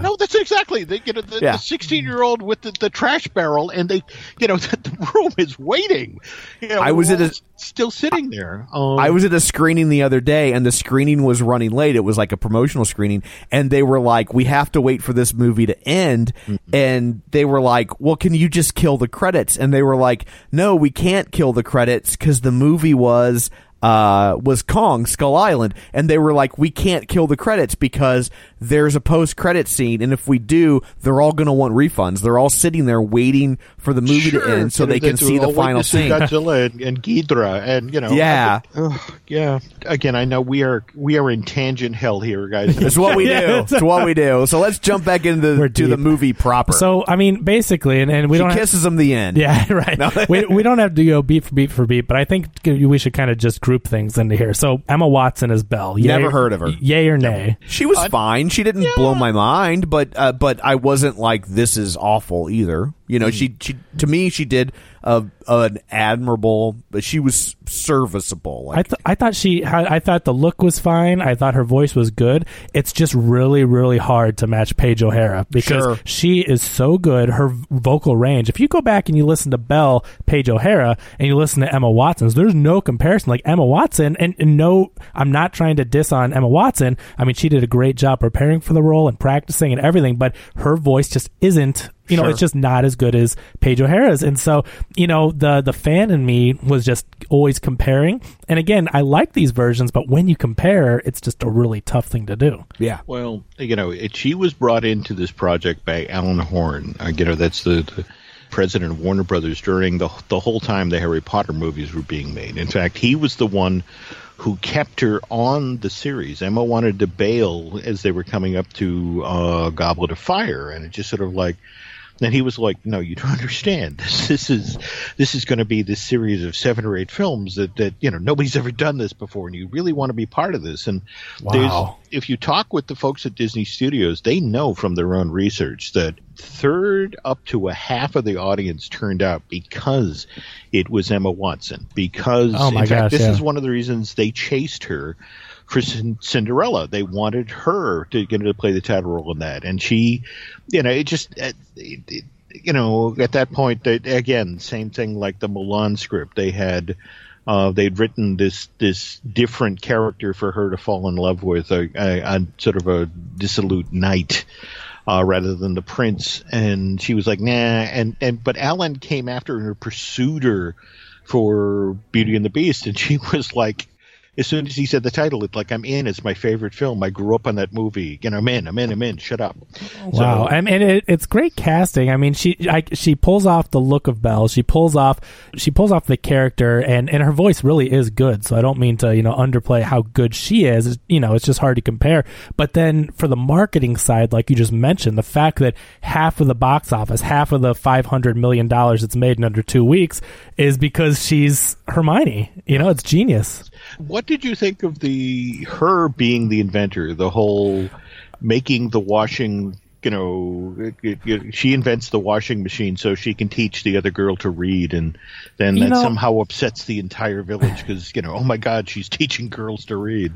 No, that's exactly. They get the Yeah. sixteen-year-old with the, the trash barrel, and they, you know, the, the room is waiting. You know, I was at a- still sitting there. Um, I was at a screening the other day, and the screening was running late. It was like a promotional screening, and they were like, "We have to wait for this movie to end." And they were like, "Well, can you just kill the credits?" And they were like, "No, we can't kill the credits because the movie was." Uh, was Kong Skull Island, and they were like, "We can't kill the credits because there's a post-credit scene, and if we do, they're all going to want refunds. They're all sitting there waiting for the movie Sure. to end so You they can that see the all waiting final to scene." Godzilla and, and Ghidorah, and you know, Yeah. Ugh, yeah. Again, I know we are we are in tangent hell here, guys. It's what we Yeah. do. It's what we do. So let's jump back into We're to the movie proper. So I mean, basically, and, and we she don't. have- kisses him the end. Yeah, right. we, we don't have to go beat for beat for beat, but I think we should kind of just group things into here. So Emma Watson is Belle. Yay- Never heard of her. Yay or nay? She was fine. She didn't blow my mind, but uh, but I wasn't like this is awful either. You know, she she to me she did a, an admirable, but she was serviceable. I th- I thought she had, I thought the look was fine. I thought her voice was good. It's just really really hard to match Paige O'Hara because Sure. she is so good. Her vocal range. If you go back and you listen to Belle Paige O'Hara and you listen to Emma Watson's, there's no comparison. Like Emma Watson, and, and no, I'm not trying to diss on Emma Watson. I mean, she did a great job preparing for the role and practicing and everything, but her voice just isn't you know, Sure. it's just not as good as Paige O'Hara's. And so, you know, the the fan in me was just always comparing. And again, I like these versions, but when you compare, it's just a really tough thing to do. yeah, Well, you know, it, she was brought into this project by Alan Horn. Uh, you know, that's the, the president of Warner Brothers during the the whole time the Harry Potter movies were being made. In fact, he was the one who kept her on the series. Emma wanted to bail as they were coming up to uh, Goblet of Fire, and it just sort of like and he was like, "No, you don't understand. This, this is this is going to be this series of seven or eight films that that you know nobody's ever done this before, and you really want to be part of this." And Wow. if you talk with the folks at Disney Studios, they know from their own research that third up to a half of the audience turned out because it was Emma Watson. Because Oh my in fact, gosh, this yeah. is one of the reasons they chased her Cin- Cinderella. They wanted her to get to play the title role in that, and she, you know, it just, uh, it, it, you know, at that point, they, again, same thing like the Mulan script. They had. Uh, they'd written this this different character for her to fall in love with, a, a, a sort of a dissolute knight, uh, rather than the prince. And she was like, nah. And and but Alan came after her pursued her for Beauty and the Beast, and she was like, as soon as he said the title, it's like I'm in. It's my favorite film. I grew up on that movie. You know, I'm in. I'm in. I'm in. Shut up. Wow, So- I mean, it, it's great casting. I mean, she I, she pulls off the look of Belle. She pulls off she pulls off the character, and and her voice really is good. So I don't mean to you know underplay how good she is. It's- You know, it's just hard to compare. But then for the marketing side, like you just mentioned, the fact that half of the box office, half of the five hundred million dollars it's made in under two weeks, is because she's Hermione. You know, it's genius. What did you think of the her being the inventor? The whole making the washing. You know, it- it- it- she invents the washing machine so she can teach the other girl to read, and then You that know- somehow upsets the entire village because you know, oh my God, she's teaching girls to read.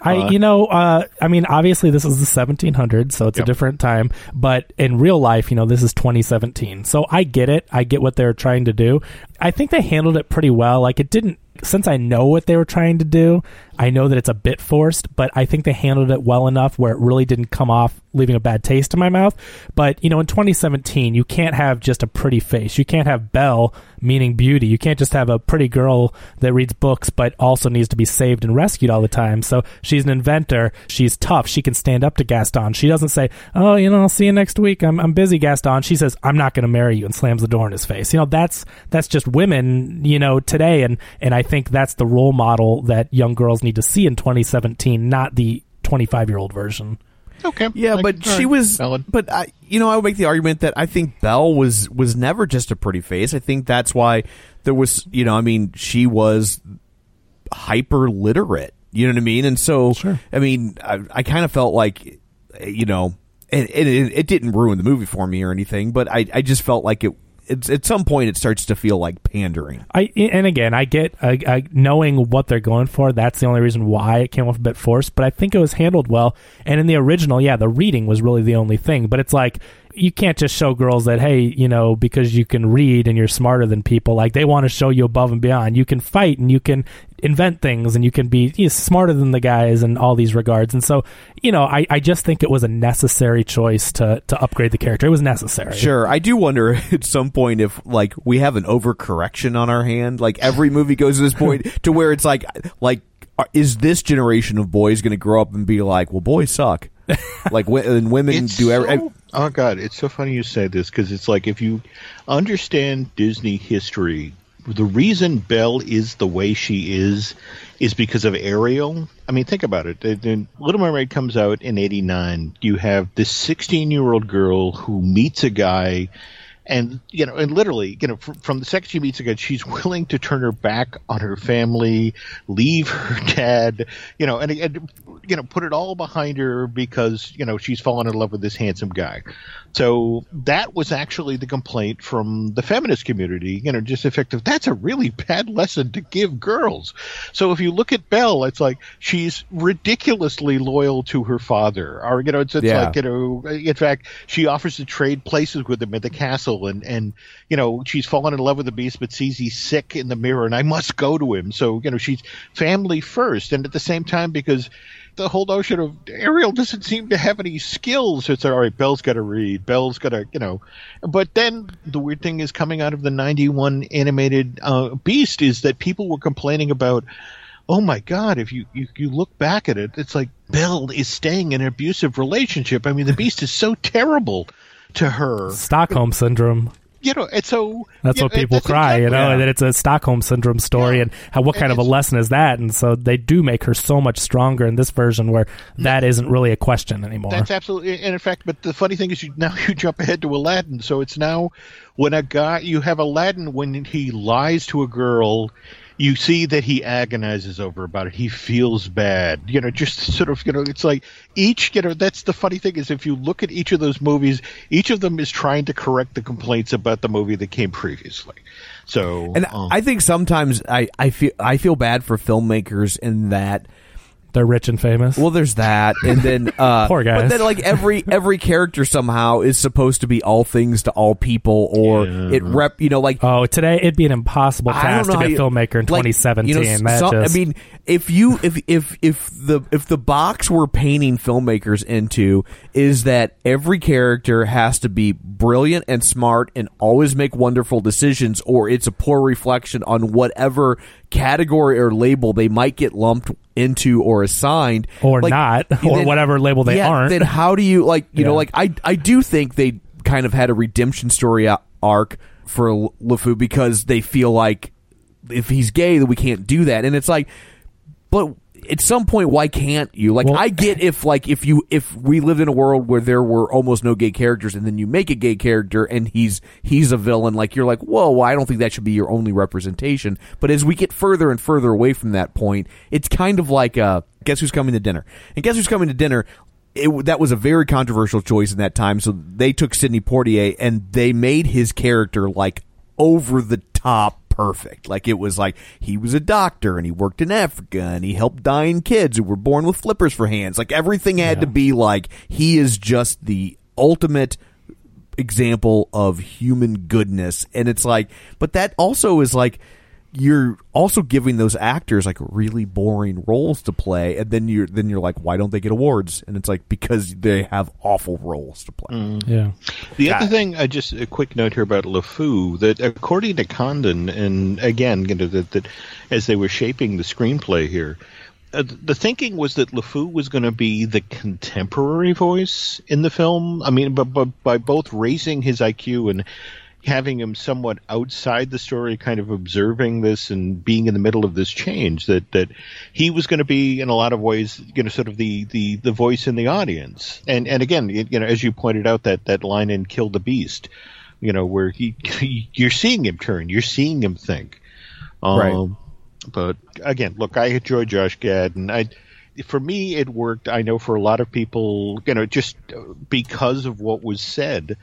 I, Uh, you know, uh, I mean, obviously this is the 1700s, so it's a different time. But in real life, you know, this is 2017, so I get it. I get what they're trying to do. I think they handled it pretty well. Like it didn't, since I know what they were trying to do. I know that it's a bit forced, but I think they handled it well enough where it really didn't come off leaving a bad taste in my mouth. But you know, in 2017, you can't have just a pretty face. You can't have Belle meaning beauty. You can't just have a pretty girl that reads books but also needs to be saved and rescued all the time. So she's an inventor. She's tough. She can stand up to Gaston. She doesn't say, "Oh, you know, I'll see you next week. I'm I'm busy, Gaston." She says, "I'm not going to marry you," and slams the door in his face. You know, that's that's just women, you know, today, and and I think that's the role model that young girls need to see in 2017, not the 25 year old version. Okay, Yeah, Like, but she right, was. valid. But I, you know, I would make the argument that I think Belle was was never just a pretty face. I think that's why there was, you know, I mean, she was hyper literate. You know what I mean? And so, I mean, I, I kind of felt like, you know, and, and it, it didn't ruin the movie for me or anything, but I, I just felt like it. It's, at some point, it starts to feel like pandering. I and again, I get I, I, knowing what they're going for. That's the only reason why it came off a bit forced. But I think it was handled well. And in the original, yeah, the reading was really the only thing. But it's like you can't just show girls that hey, you know, because you can read and you're smarter than people. Like they want to show you above and beyond. You can fight and you can invent things and you can be you know, smarter than the guys in all these regards. And so, you know, I, I just think it was a necessary choice to to upgrade the character. It was necessary. Sure, I do wonder at some point if like we have an overcorrection on our hand. Like every movie goes to this point to where it's like like uh, is this generation of boys going to grow up and be like, well, boys suck, like wi- and women It's do every. so- oh god, it's so funny you say this because it's like if you understand Disney history, the reason Belle is the way she is is because of Ariel. I mean, think about it. Little Mermaid comes out in '89. You have this 16 year old girl who meets a guy. And you know, and literally, you know, from, from the second she meets again, she's willing to turn her back on her family, leave her dad, you know, and, and you know, put it all behind her because you know she's fallen in love with this handsome guy. So that was actually the complaint from the feminist community. You know, just effective. That's a really bad lesson to give girls. So if you look at Belle, it's like she's ridiculously loyal to her father, or you know, it's, it's Yeah. like you know, in fact, she offers to trade places with him at the castle, and and you know, she's fallen in love with the beast, but sees he's sick in the mirror, and I must go to him. So you know, she's family first, and at the same time, because the whole notion of Ariel doesn't seem to have any skills. It's all right. Belle's got to read. Belle's got to, you know. But then the weird thing is coming out of the '91 animated uh, Beast is that people were complaining about. Oh my God! If you, you you look back at it, it's like Belle is staying in an abusive relationship. I mean, the Beast is so terrible to her. Stockholm syndrome. you know, and so That's what know, people that's cry, you know, and that it's a Stockholm syndrome story, and how what kind of a lesson is that? And so they do make her so much stronger in this version, where mm. that isn't really a question anymore. That's absolutely, and in fact, but the funny thing is, you now you jump ahead to Aladdin. So it's now when a guy you have Aladdin when he lies to a girl, you see that he agonizes over about it. He feels bad, you know, just sort of, you know, it's like each, you know, that's the funny thing is if you look at each of those movies, each of them is trying to correct the complaints about the movie that came previously. So, And um, I think sometimes I, I feel I feel bad for filmmakers in that They're rich and famous. well, there's that, and then uh, Poor guys. But then like every every character somehow is supposed to be all things to all people, or it rep. You know, like oh, today it'd be an impossible task to be a you- filmmaker in like, 2017. you know, that some- just, I mean, if you if if if the if the box we're painting filmmakers into is that every character has to be brilliant and smart and always make wonderful decisions, or it's a poor reflection on whatever category or label they might get lumped into or assigned, Or like, not, or then- whatever label they yeah, aren't. Then how do you like you know like I I do think they kind of had a redemption story arc for LeFou because they feel like if he's gay then we can't do that. And it's like but at some point why can't you? Like Well- i get if like if you if we lived in a world where there were almost no gay characters and then you make a gay character and he's he's a villain like you're like whoa well, i don't think that should be your only representation. But as we get further and further away from that point it's kind of like uh guess who's coming to dinner? And guess who's coming to dinner? It, that was a very controversial choice in that time. So they took Sidney Poitier and they made his character like over the top perfect. Like it was like he was a doctor and he worked in Africa and he helped dying kids who were born with flippers for hands. Like everything had to be like he is just the ultimate example of human goodness and it's like but that also is like you're also giving those actors like really boring roles to play and then you're then you're like why don't they get awards and it's like because they have awful roles to play yeah. The other thing, uh, just a quick note here about LeFou, that according to Condon, and again, you know, that, that as they were shaping the screenplay here, uh, the thinking was that LeFou was going to be the contemporary voice in the film. I mean, but, but by both raising his IQ and having him somewhat outside the story, kind of observing this and being in the middle of this change, that that he was going to be in a lot of ways, you know, sort of the the the voice in the audience. And and again, you know, as you pointed out, that that line in "Kill the Beast," you know, where he you're seeing him turn, you're seeing him think. Um, Right. But again, look, I enjoy Josh Gad, and I. For me, it worked. I know for a lot of people, you know, just because of what was said,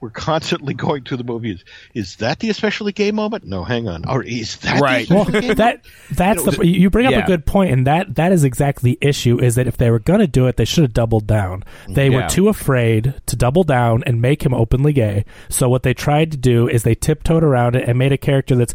we're constantly going through the movies. Is, is that the especially gay moment? No, hang on. Or is that Right. The Well, gay that that's You know, the you bring up Yeah. a good point, and that that is exactly the issue. Is that if they were going to do it, they should have doubled down. They Yeah. were too afraid to double down and make him openly gay. So what they tried to do is they tiptoed around it and made a character that's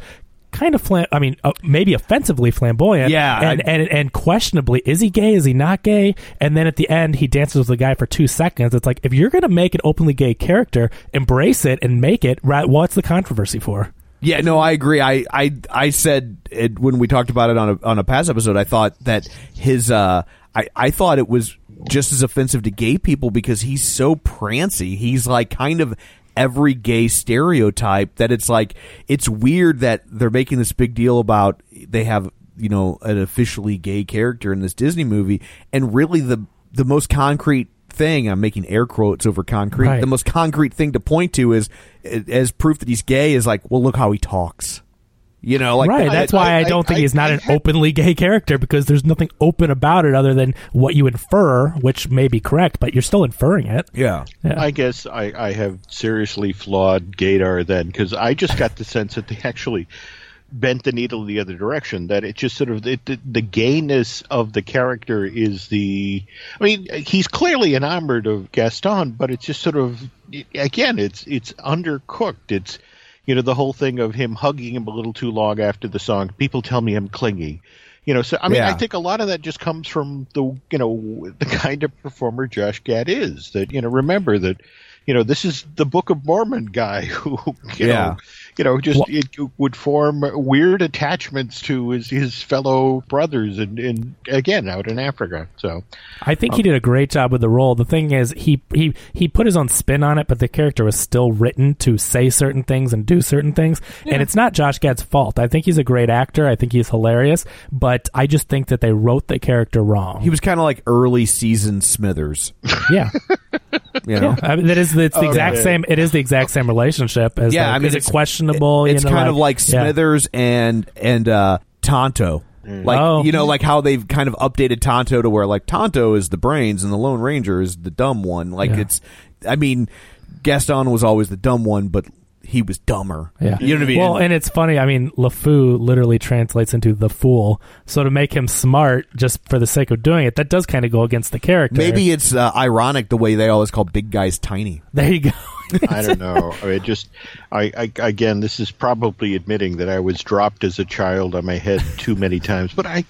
kind of flam- I mean, uh, maybe offensively flamboyant. Yeah, and, I- and and questionably, is he gay? Is he not gay? And then at the end, he dances with the guy for two seconds. It's like if you're going to make an openly gay character, embrace it and make it. Right? What's the controversy for? Yeah, no, I agree. I I I said it when we talked about it on a on a past episode. I thought that his uh, I I thought it was just as offensive to gay people because he's so prancy. He's like kind of every gay stereotype that it's like it's weird that they're making this big deal about they have you know an officially gay character in this Disney movie, and really the the most concrete thing I'm making air quotes over concrete. Right. The most concrete thing to point to is as proof that he's gay is like, well, look how he talks. You know, like right. That's why I, I- don't think I- he's not I an had- openly gay character because there's nothing open about it other than what you infer, which may be correct, but you're still inferring it. Yeah. Yeah. I guess I, I have seriously flawed gaydar then because I just got the sense that they actually bent the needle the other direction. That it just sort of it, the, the gayness of the character is the. I mean, he's clearly enamored of Gaston, but it's just sort of again, it's it's undercooked. It's you know the whole thing of him hugging him a little too long after the song. People tell me I'm clingy. You know, so I mean, Yeah. I think a lot of that just comes from the you know the kind of performer Josh Gad is. That you know, remember that you know this is the Book of Mormon guy who you Yeah. know you know, just it would form weird attachments to his, his fellow brothers, and, and again out in Africa. So I think he um, did a great job with the role. The thing is, he he he put his own spin on it, but the character was still written to say certain things and do certain things. And it's not Josh Gad's fault. I think he's a great actor. I think he's hilarious, but I just think that they wrote the character wrong. He was kind of like early season Smithers. yeah, You know? I mean, that is it's the oh, exact Okay. same. It is the exact same relationship as. Yeah, like, I mean, is it it's- questionable? It's you know, kind of like yeah. Smithers and and uh, Tonto. Like Oh. you know, like how they've kind of updated Tonto to where like Tonto is the brains and the Lone Ranger is the dumb one. Like Yeah. it's, I mean, Gaston was always the dumb one, but he was dumber. Yeah. you know what I mean. Well, and it's funny. I mean, LeFou literally translates into the fool. So to make him smart just for the sake of doing it, that does kind of go against the character. Maybe it's uh, ironic the way they always call big guys tiny. There you go. I don't know. I mean, just I, I again, this is probably admitting that I was dropped as a child on my head too many times. But I,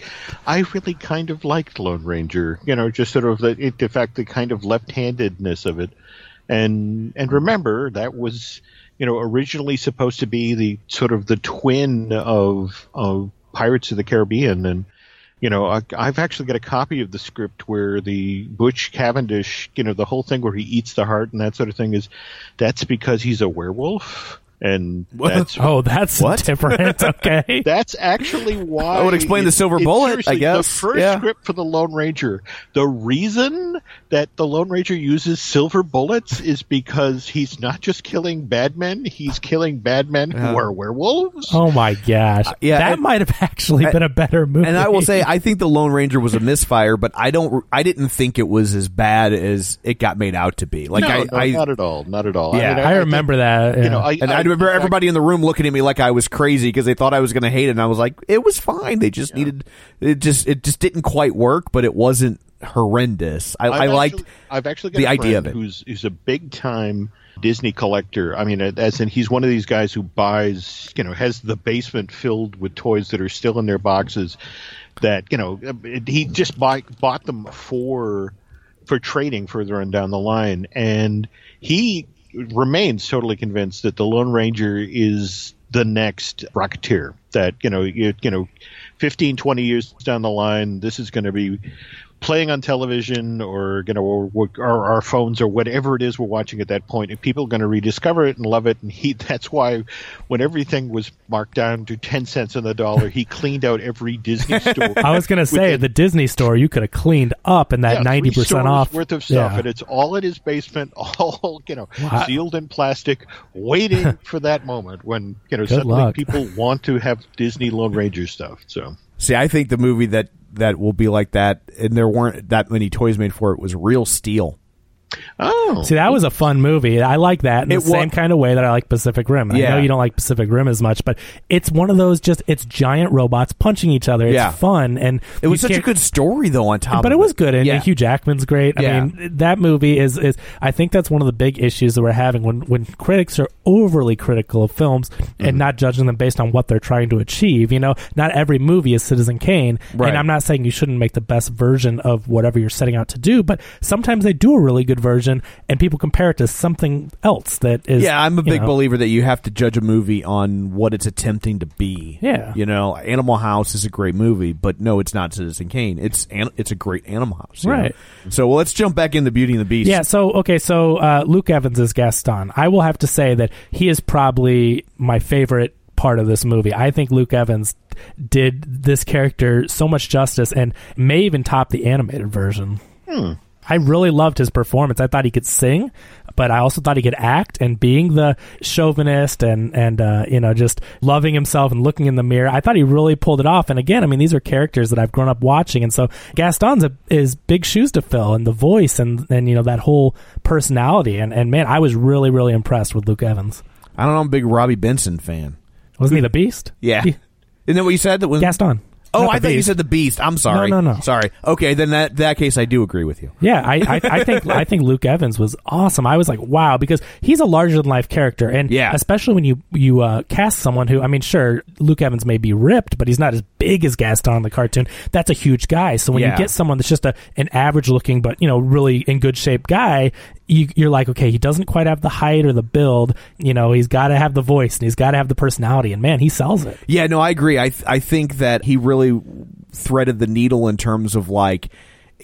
I really kind of liked Lone Ranger. You know, just sort of the it, the fact the kind of left-handedness of it, and and remember that was you know originally supposed to be the sort of the twin of of Pirates of the Caribbean and. You know, I, I've actually got a copy of the script where the Butch Cavendish, you know, the whole thing where he eats the heart and that sort of thing is that's because he's a werewolf, and that's oh, that's different. Okay. that's actually why I would explain the silver bullet, I guess. The first Yeah. script for the Lone Ranger, the reason that the Lone Ranger uses silver bullets is because he's not just killing bad men; he's killing bad men who are werewolves. Oh my gosh. Uh, yeah, that might have actually been a better movie. And I will say, I think the Lone Ranger was a misfire, but I don't, I didn't think it was as bad as it got made out to be. Like no, I, no, I not at all, not at all. Yeah, mean, I think- remember that. You know, I, And I, remember fact- everybody in the room looking at me like I was crazy because they thought I was going to hate it, and I was like, "It was fine. They just needed it. Just it just didn't quite work, but it wasn't horrendous. I, I liked actually- I've actually got the a idea of it. Who's who's a big time Disney collector. I mean, as in he's one of these guys who buys, you know, has the basement filled with toys that are still in their boxes. That you know, he just buy, bought them for for trading further on down the line, and he remains totally convinced that the Lone Ranger is the next Rocketeer. That you know, you, you know, 15, 20 years down the line, this is going to be playing on television or you know or, or our phones or whatever it is we're watching at that point and people are going to rediscover it and love it and he that's why when everything was marked down to 10 cents on the dollar he cleaned out every disney store I was going to say, the- the Disney store, you could have cleaned up in that yeah, ninety three percent stores off worth of stuff, Yeah. and it's all in his basement, all you know, Wow. sealed in plastic, waiting for that moment when you know Good suddenly luck. people want to have Disney Lone Ranger stuff. So See, I think the movie that that will be like that, and there weren't that many toys made for it, was Real Steel. Oh, See, that was a fun movie. I like that in It the same kind of way that I like Pacific Rim. And I Yeah. know you don't like Pacific Rim as much, but it's one of those just it's giant robots punching each other. It's Yeah. fun and It was you such a can't- good story, though. On top, but of it was good, and yeah. Hugh Jackman's great. I Yeah. mean, that movie is is. I think that's one of the big issues that we're having when when critics are overly critical of films Mm-hmm. and not judging them based on what they're trying to achieve. You know, not every movie is Citizen Kane, Right. and I'm not saying you shouldn't make the best version of whatever you're setting out to do, but sometimes they do a really good version, and people compare it to something else that is. Yeah, I'm a big know, believer that you have to judge a movie on what it's attempting to be. Yeah. you know, Animal House is a great movie, but no, it's not Citizen Kane. It's an, it's a great Animal House, you know? Right. So well, let's jump back into Beauty and the Beast. Yeah, so okay, so uh, Luke Evans is Gaston. I will have to say that he is probably my favorite part of this movie. I think Luke Evans did this character so much justice and may even top the animated version. I really loved his performance. I thought he could sing, but I also thought he could act. And being the chauvinist and and uh, you know just loving himself and looking in the mirror, I thought he really pulled it off. And again, I mean, these are characters that I've grown up watching, and so Gaston's a, is big shoes to fill, and the voice and and you know that whole personality. And and man, I was really really impressed with Luke Evans. I don't know. I'm a big Robby Benson fan. Wasn't he the Beast? Yeah, He- isn't that what you said? That was Gaston. Oh, I thought you said the Beast. I'm sorry. No, no, no. Sorry. Okay, then that that case, I do agree with you. Yeah, I, I, I think I think Luke Evans was awesome. I was like, wow, because he's a larger than life character, and Yeah. especially when you you uh, cast someone who, I mean, sure, Luke Evans may be ripped, but he's not as big as Gaston in the cartoon. That's a huge guy. So when Yeah. you get someone that's just a an average looking but you know really in good shape guy, you, you're like, okay, he doesn't quite have the height or the build. You know, he's got to have the voice and he's got to have the personality. And man, he sells it. Yeah, no, I agree. I th- I think that he really threaded the needle in terms of like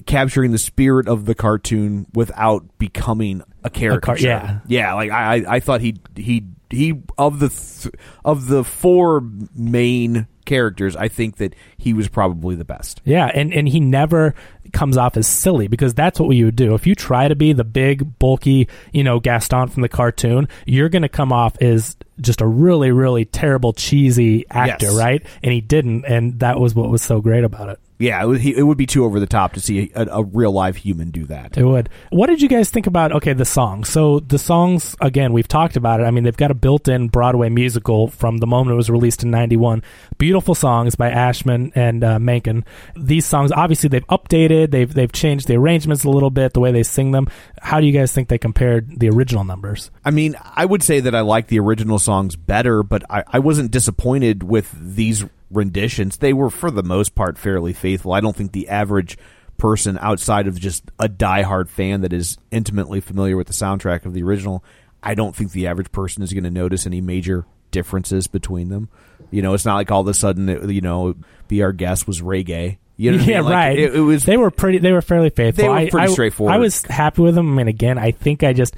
capturing the spirit of the cartoon without becoming a caricature. yeah. yeah. Like I, I, I thought he he he of the th- of the four main characters, I think that he was probably the best. Yeah, and, and he never comes off as silly because that's what you would do. If you try to be the big, bulky, you know, Gaston from the cartoon, you're going to come off as just a really, really terrible, cheesy actor, Yes. right? And he didn't, and that was what was so great about it. Yeah, it would, it would be too over the top to see a, a real live human do that. It would. What did you guys think about? Okay, the songs. So the songs, again, we've talked about it. I mean, they've got a built-in Broadway musical from the moment it was released in '91. Beautiful songs by Ashman and uh, Menken. These songs, obviously, they've updated. They've they've changed the arrangements a little bit, the way they sing them. How do you guys think they compared the original numbers? I mean, I would say that I like the original songs better, but I, I wasn't disappointed with these renditions. They were, for the most part, fairly faithful. I don't think the average person outside of just a diehard fan that is intimately familiar with the soundtrack of the original, I don't think the average person is going to notice any major differences between them. You know, it's not like all of a sudden, it, you know, "Be Our Guest" was reggae. You know what I yeah, mean? Like, right. It, it was They were pretty. They were fairly faithful. They were I- pretty I, straightforward. I was happy with them. I mean, again, I think I just.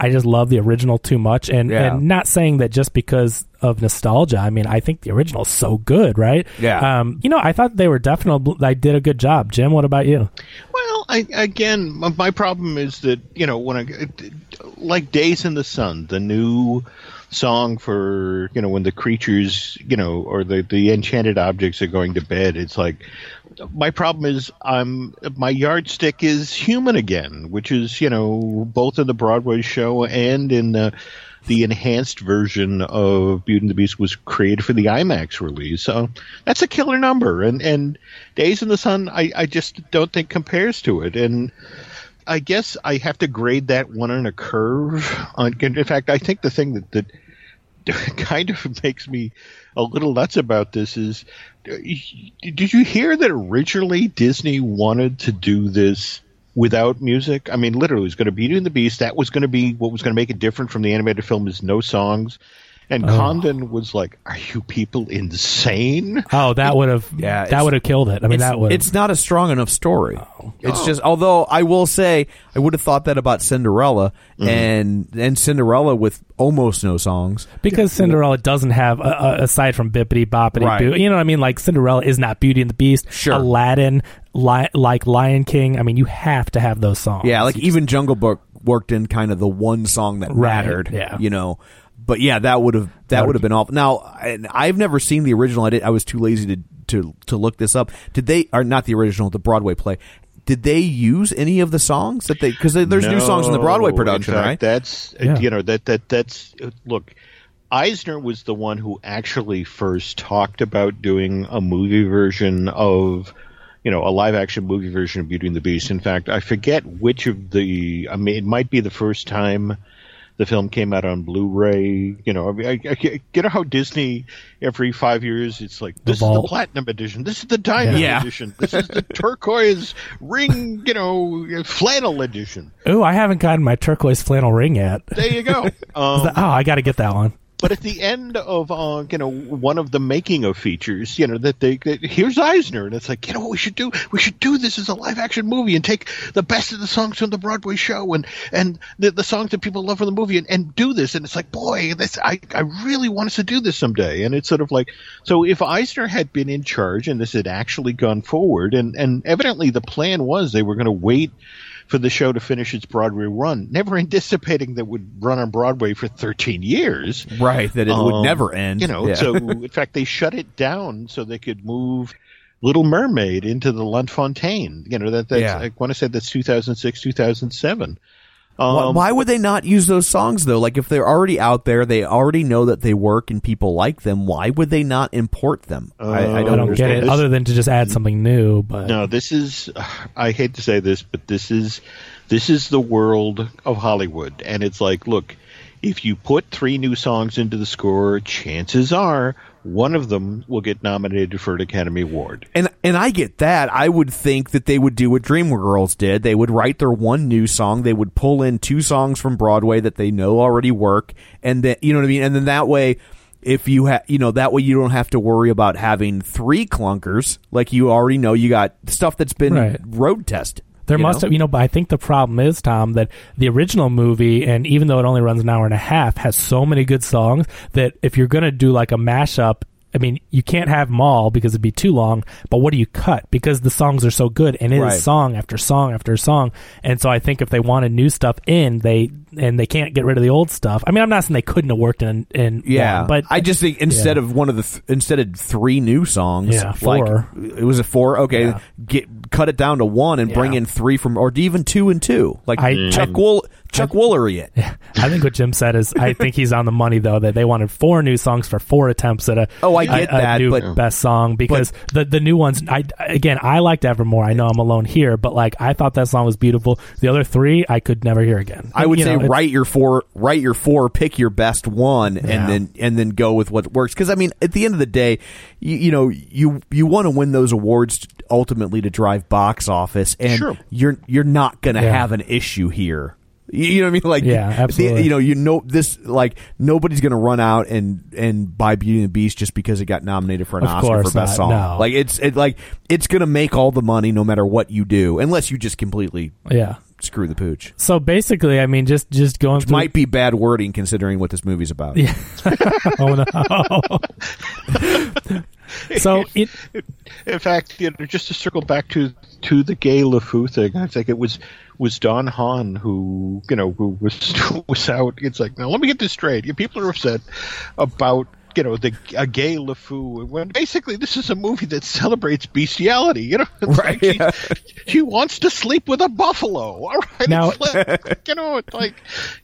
I just love the original too much, and, Yeah. and not saying that just because of nostalgia. I mean, I think the original is so good, right? Yeah. Um, you know, I thought they were definitely. They did a good job. Jim, what about you? Well, I, again, my- my problem is that you know when I like Days in the Sun, the new song for you know when the creatures you know or the the enchanted objects are going to bed. It's like my problem is I'm my yardstick is human again, which is you know both in the Broadway show and in the the enhanced version of Beauty and the Beast was created for the IMAX release. So that's a killer number, and and Days in the Sun I I just don't think compares to it, and. I guess I have to grade that one on a curve. In fact, I think the thing that, that kind of makes me a little nuts about this is did you hear that originally Disney wanted to do this without music? I mean, literally, it was going to be Beauty and the Beast. That was going to be what was going to make it different from the animated film is no songs. And Condon was like, "Are you people insane?" Oh, that would have. Yeah, that would have killed it. I mean, it's, that would. it's not a strong enough story. Oh. It's just although I will say I would have thought that about Cinderella Mm-hmm. and and Cinderella with almost no songs. because Cinderella doesn't have a, a, aside from Bibbidi Bobbidi Right. Boo. You know what I mean? Like Cinderella is not Beauty and the Beast. Sure. Aladdin, li- like Lion King. I mean, you have to have those songs. Yeah, like even Jungle Book worked in kind of the one song that Right, mattered. yeah. you know. But yeah, that would have that would have been awful. Now, and I've never seen the original. I did. I was too lazy to to to look this up. Did they are not the original, the Broadway play? Did they use any of the songs that they? Because there's new songs in the Broadway production, in fact, right? That's uh, Yeah. you know that that that's uh, look. Eisner was the one who actually first talked about doing a movie version of, you know, a live action movie version of Beauty and the Beast. In fact, I forget which of the. I mean, it might be the first time the film came out on Blu-ray. You know, I mean, I, I, you know how Disney every five years it's like this is the platinum edition, this is the diamond Yeah. edition, this is the turquoise ring, you know, flannel edition. Ooh, I haven't gotten my turquoise flannel ring yet. There you go. Um, oh, I got to get that one. But at the end of uh, you know one of the making of features, you know that they that, here's Eisner, and it's like you know what we should do? We should do this as a live action movie and take the best of the songs from the Broadway show and and the, the songs that people love from the movie and, and do this. And it's like, boy, this I I really want us to do this someday. And it's sort of like so if Eisner had been in charge and this had actually gone forward, and and evidently the plan was they were going to wait for the show to finish its Broadway run, never anticipating that it would run on Broadway for 13 years. right, that it would Um, never end. You know, Yeah. so in fact, they shut it down so they could move Little Mermaid into the Lunt-Fontanne. You know, that that's, Yeah. I want to say that's 2006, 2007. Why- Um, why would they not use those songs though? Like if they're already out there, they already know that they work and people like them. Why would they not import them? I, I Uh, don't, I don't get it, This- other than to just add something new. But No, this is. I hate to say this, but this is this is the world of Hollywood, and it's like, look, if you put three new songs into the score, chances are one of them will get nominated for an Academy Award. And and I get that. I would think that they would do what Dreamgirls did. They would write their one new song. They would pull in two songs from Broadway that they know already work, and then you know what I mean. And then that way, if you have, you know, that way you don't have to worry about having three clunkers. Like you already know, you got stuff that's been Right. road tested. There you must know? have, you know, but I think the problem is, Tom, that the original movie, and even though it only runs an hour and a half, has so many good songs that if you're going to do like a mashup, I mean, you can't have them all because it'd be too long. But what do you cut? Because the songs are so good, and it is Right. song after song after song. And so I think if they wanted new stuff in, they and they can't get rid of the old stuff. I mean, I'm not saying they couldn't have worked in in Yeah, one, but I just think instead Yeah. of one of the th- instead of three new songs, Yeah, like, four. it was a four. Okay, Yeah. get cut it down to one and bring in three from, or even two and two, like I- Chuck I- Wool, Chuck Woolery it. I think what Jim said is, I think he's on the money though that they wanted four new songs for four attempts at a Oh, I get a that, new but- best song because the the new ones. I again, I liked Evermore. I know I'm alone here, but like I thought that song was beautiful. The other three, I could never hear again. I would You say know, write your four, write your four, pick your best one, Yeah. and then and then go with what works. Because I mean, at the end of the day, you, you know, you you want to win those awards ultimately to drive box office, and Sure. you're you're not going to Yeah. have an issue here. You know what I mean? Like, Yeah, the- absolutely. you know, you know this. Like, nobody's going to run out and and buy Beauty and the Beast just because it got nominated for an Of Oscar for best not, song. no. Like, it's it like it's going to make all the money no matter what you do, unless you just completely yeah. Screw the pooch. So basically, I mean, just just going Which through. might be bad wording considering what this movie's about. Yeah. oh no. so it In fact, you know, just to circle back to to the gay LeFou thing, I think it was was Don Hahn who you know who was who was out. It's like now let me get this straight. You people are upset about you know the a gay LeFou when basically this is a movie that celebrates bestiality. You know, It's Right, like she, she wants to sleep with a buffalo. All right, Now- like, you know, it's like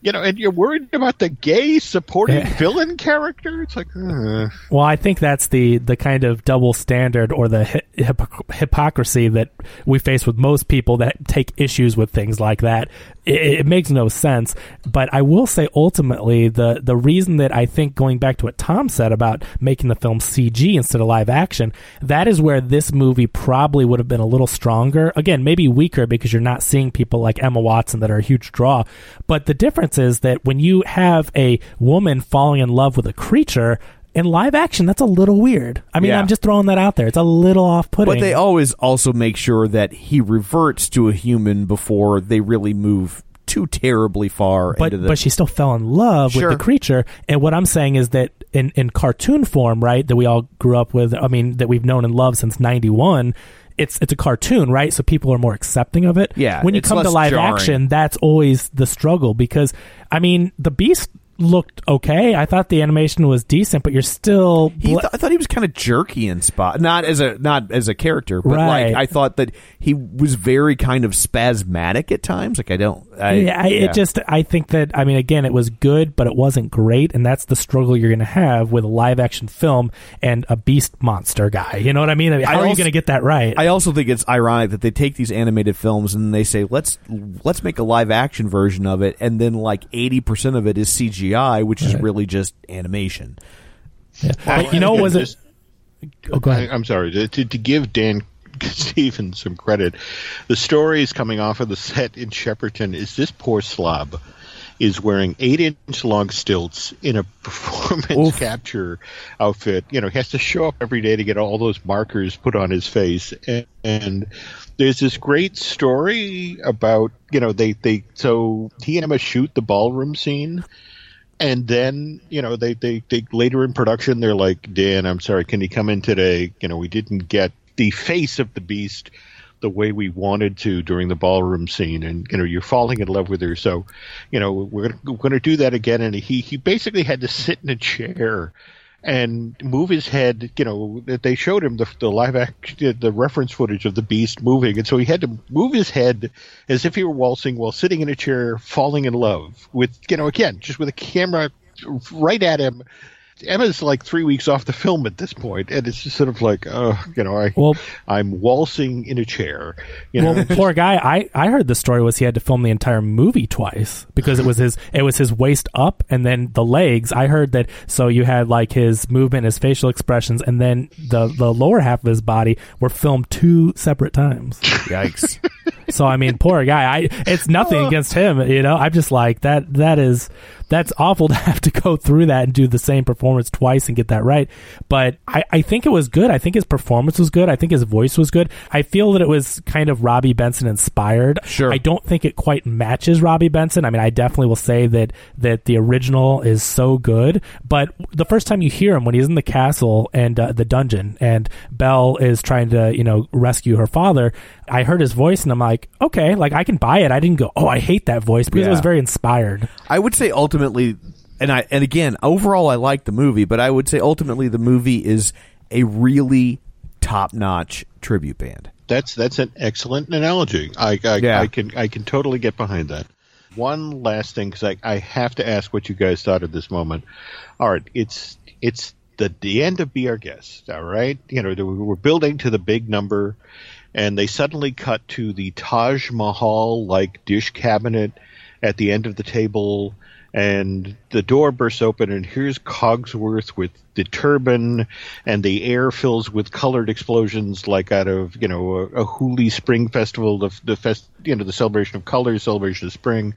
you know, and you're worried about the gay supporting Yeah. villain character. It's like. Uh. Well, I think that's the the kind of double standard or the hi- hypoc- hypocrisy that we face with most people that take issues with things like that. It, it makes no sense. But I will say, ultimately, the the reason that I think going back to what Tom said about making the film CG instead of live action, that is where this movie probably would have been a little stronger. Again, maybe weaker because you're not seeing people like Emma Watson that are a huge draw. But the difference is that when you have a woman falling in love with a creature in live action, that's a little weird. I mean, Yeah. I'm just throwing that out there. It's a little off putting. But they always also make sure that he reverts to a human before they really move too terribly far but into the. but she still fell in love Sure. with the creature. And what I'm saying is that in in cartoon form, right, that we all grew up with. I mean, that we've known and loved since '91. It's it's a cartoon, right? So people are more accepting of it. Yeah, When you it's come to less live jarring. action, that's always the struggle because I mean, the Beast looked okay. I thought the animation was decent, but you're still th- I thought he was kind of jerky in spot, not as a not as a character, but Right. like I thought that he was very kind of spasmodic at times. Like I don't, I, yeah, I, it just I think that I mean again it was good, but it wasn't great, and that's the struggle you're going to have with a live action film and a beast monster guy. You know what I mean? I mean, how are you going to get that right? I also think it's ironic that they take these animated films and they say let's let's make a live action version of it, and then like eighty percent of it is CGI, which is really just animation. Yeah. But you know, Again, was it? Oh, go ahead. I, am sorry to, to, to give Dan Stevens some credit. The story is coming off of the set in Shepperton. Is this poor slob is wearing eight inch long stilts in a performance Oof. capture outfit? You know, he has to show up every day to get all those markers put on his face. And, and there's this great story about you know they they so he and Emma shoot the ballroom scene and then you know they, they they later in production they're like dan i'm sorry can you come in today? You know we didn't get the face of the beast the way we wanted to during the ballroom scene. And you know you're falling in love with her. So you know we're we're going to do that again. And he he basically had to sit in a chair and move his head you know they showed him the, the live action the reference footage of the beast moving. And so he had to move his head as if he were waltzing while sitting in a chair falling in love with you know again just with a camera right at him Emma's like three weeks off the film at this point, and it's just sort of like, oh, you know, I, Well- I'm waltzing in a chair. You know, well, poor guy. I, I heard the story was he had to film the entire movie twice because it was his it was his waist up and then the legs. I heard that so you had like his movement, his facial expressions, and then the the lower half of his body were filmed two separate times. Yikes. So I mean, poor guy. I it's nothing oh. against him, you know. I'm just like that. That is that's awful to have to go through that and do the same performance twice and get that right. But I, I think it was good. I think his performance was good. I think his voice was good. I feel that it was kind of Robby Benson inspired. Sure. I don't think it quite matches Robby Benson. I mean, I definitely will say that that the original is so good. But the first time you hear him when he's in the castle and uh, the dungeon, and Belle is trying to you know rescue her father, I heard his voice and I'm like, okay, like I can buy it. I didn't go, oh, I hate that voice because it was very inspired. I would say ultimately, and I and again, overall, I like the movie, but I would say ultimately the movie is a really top notch tribute band. That's that's an excellent analogy. I I, Yeah. I can I can totally get behind that. One last thing, because I, I have to ask what you guys thought at this moment. All right, it's it's the the end of Be Our Guest. All right, you know we're building to the big number, and they suddenly cut to the Taj Mahal like dish cabinet at the end of the table, and the door bursts open, and here's Cogsworth with the turban, and the air fills with colored explosions, like out of you know a, a Holi Spring Festival, the the fest, you know the celebration of colors, celebration of spring.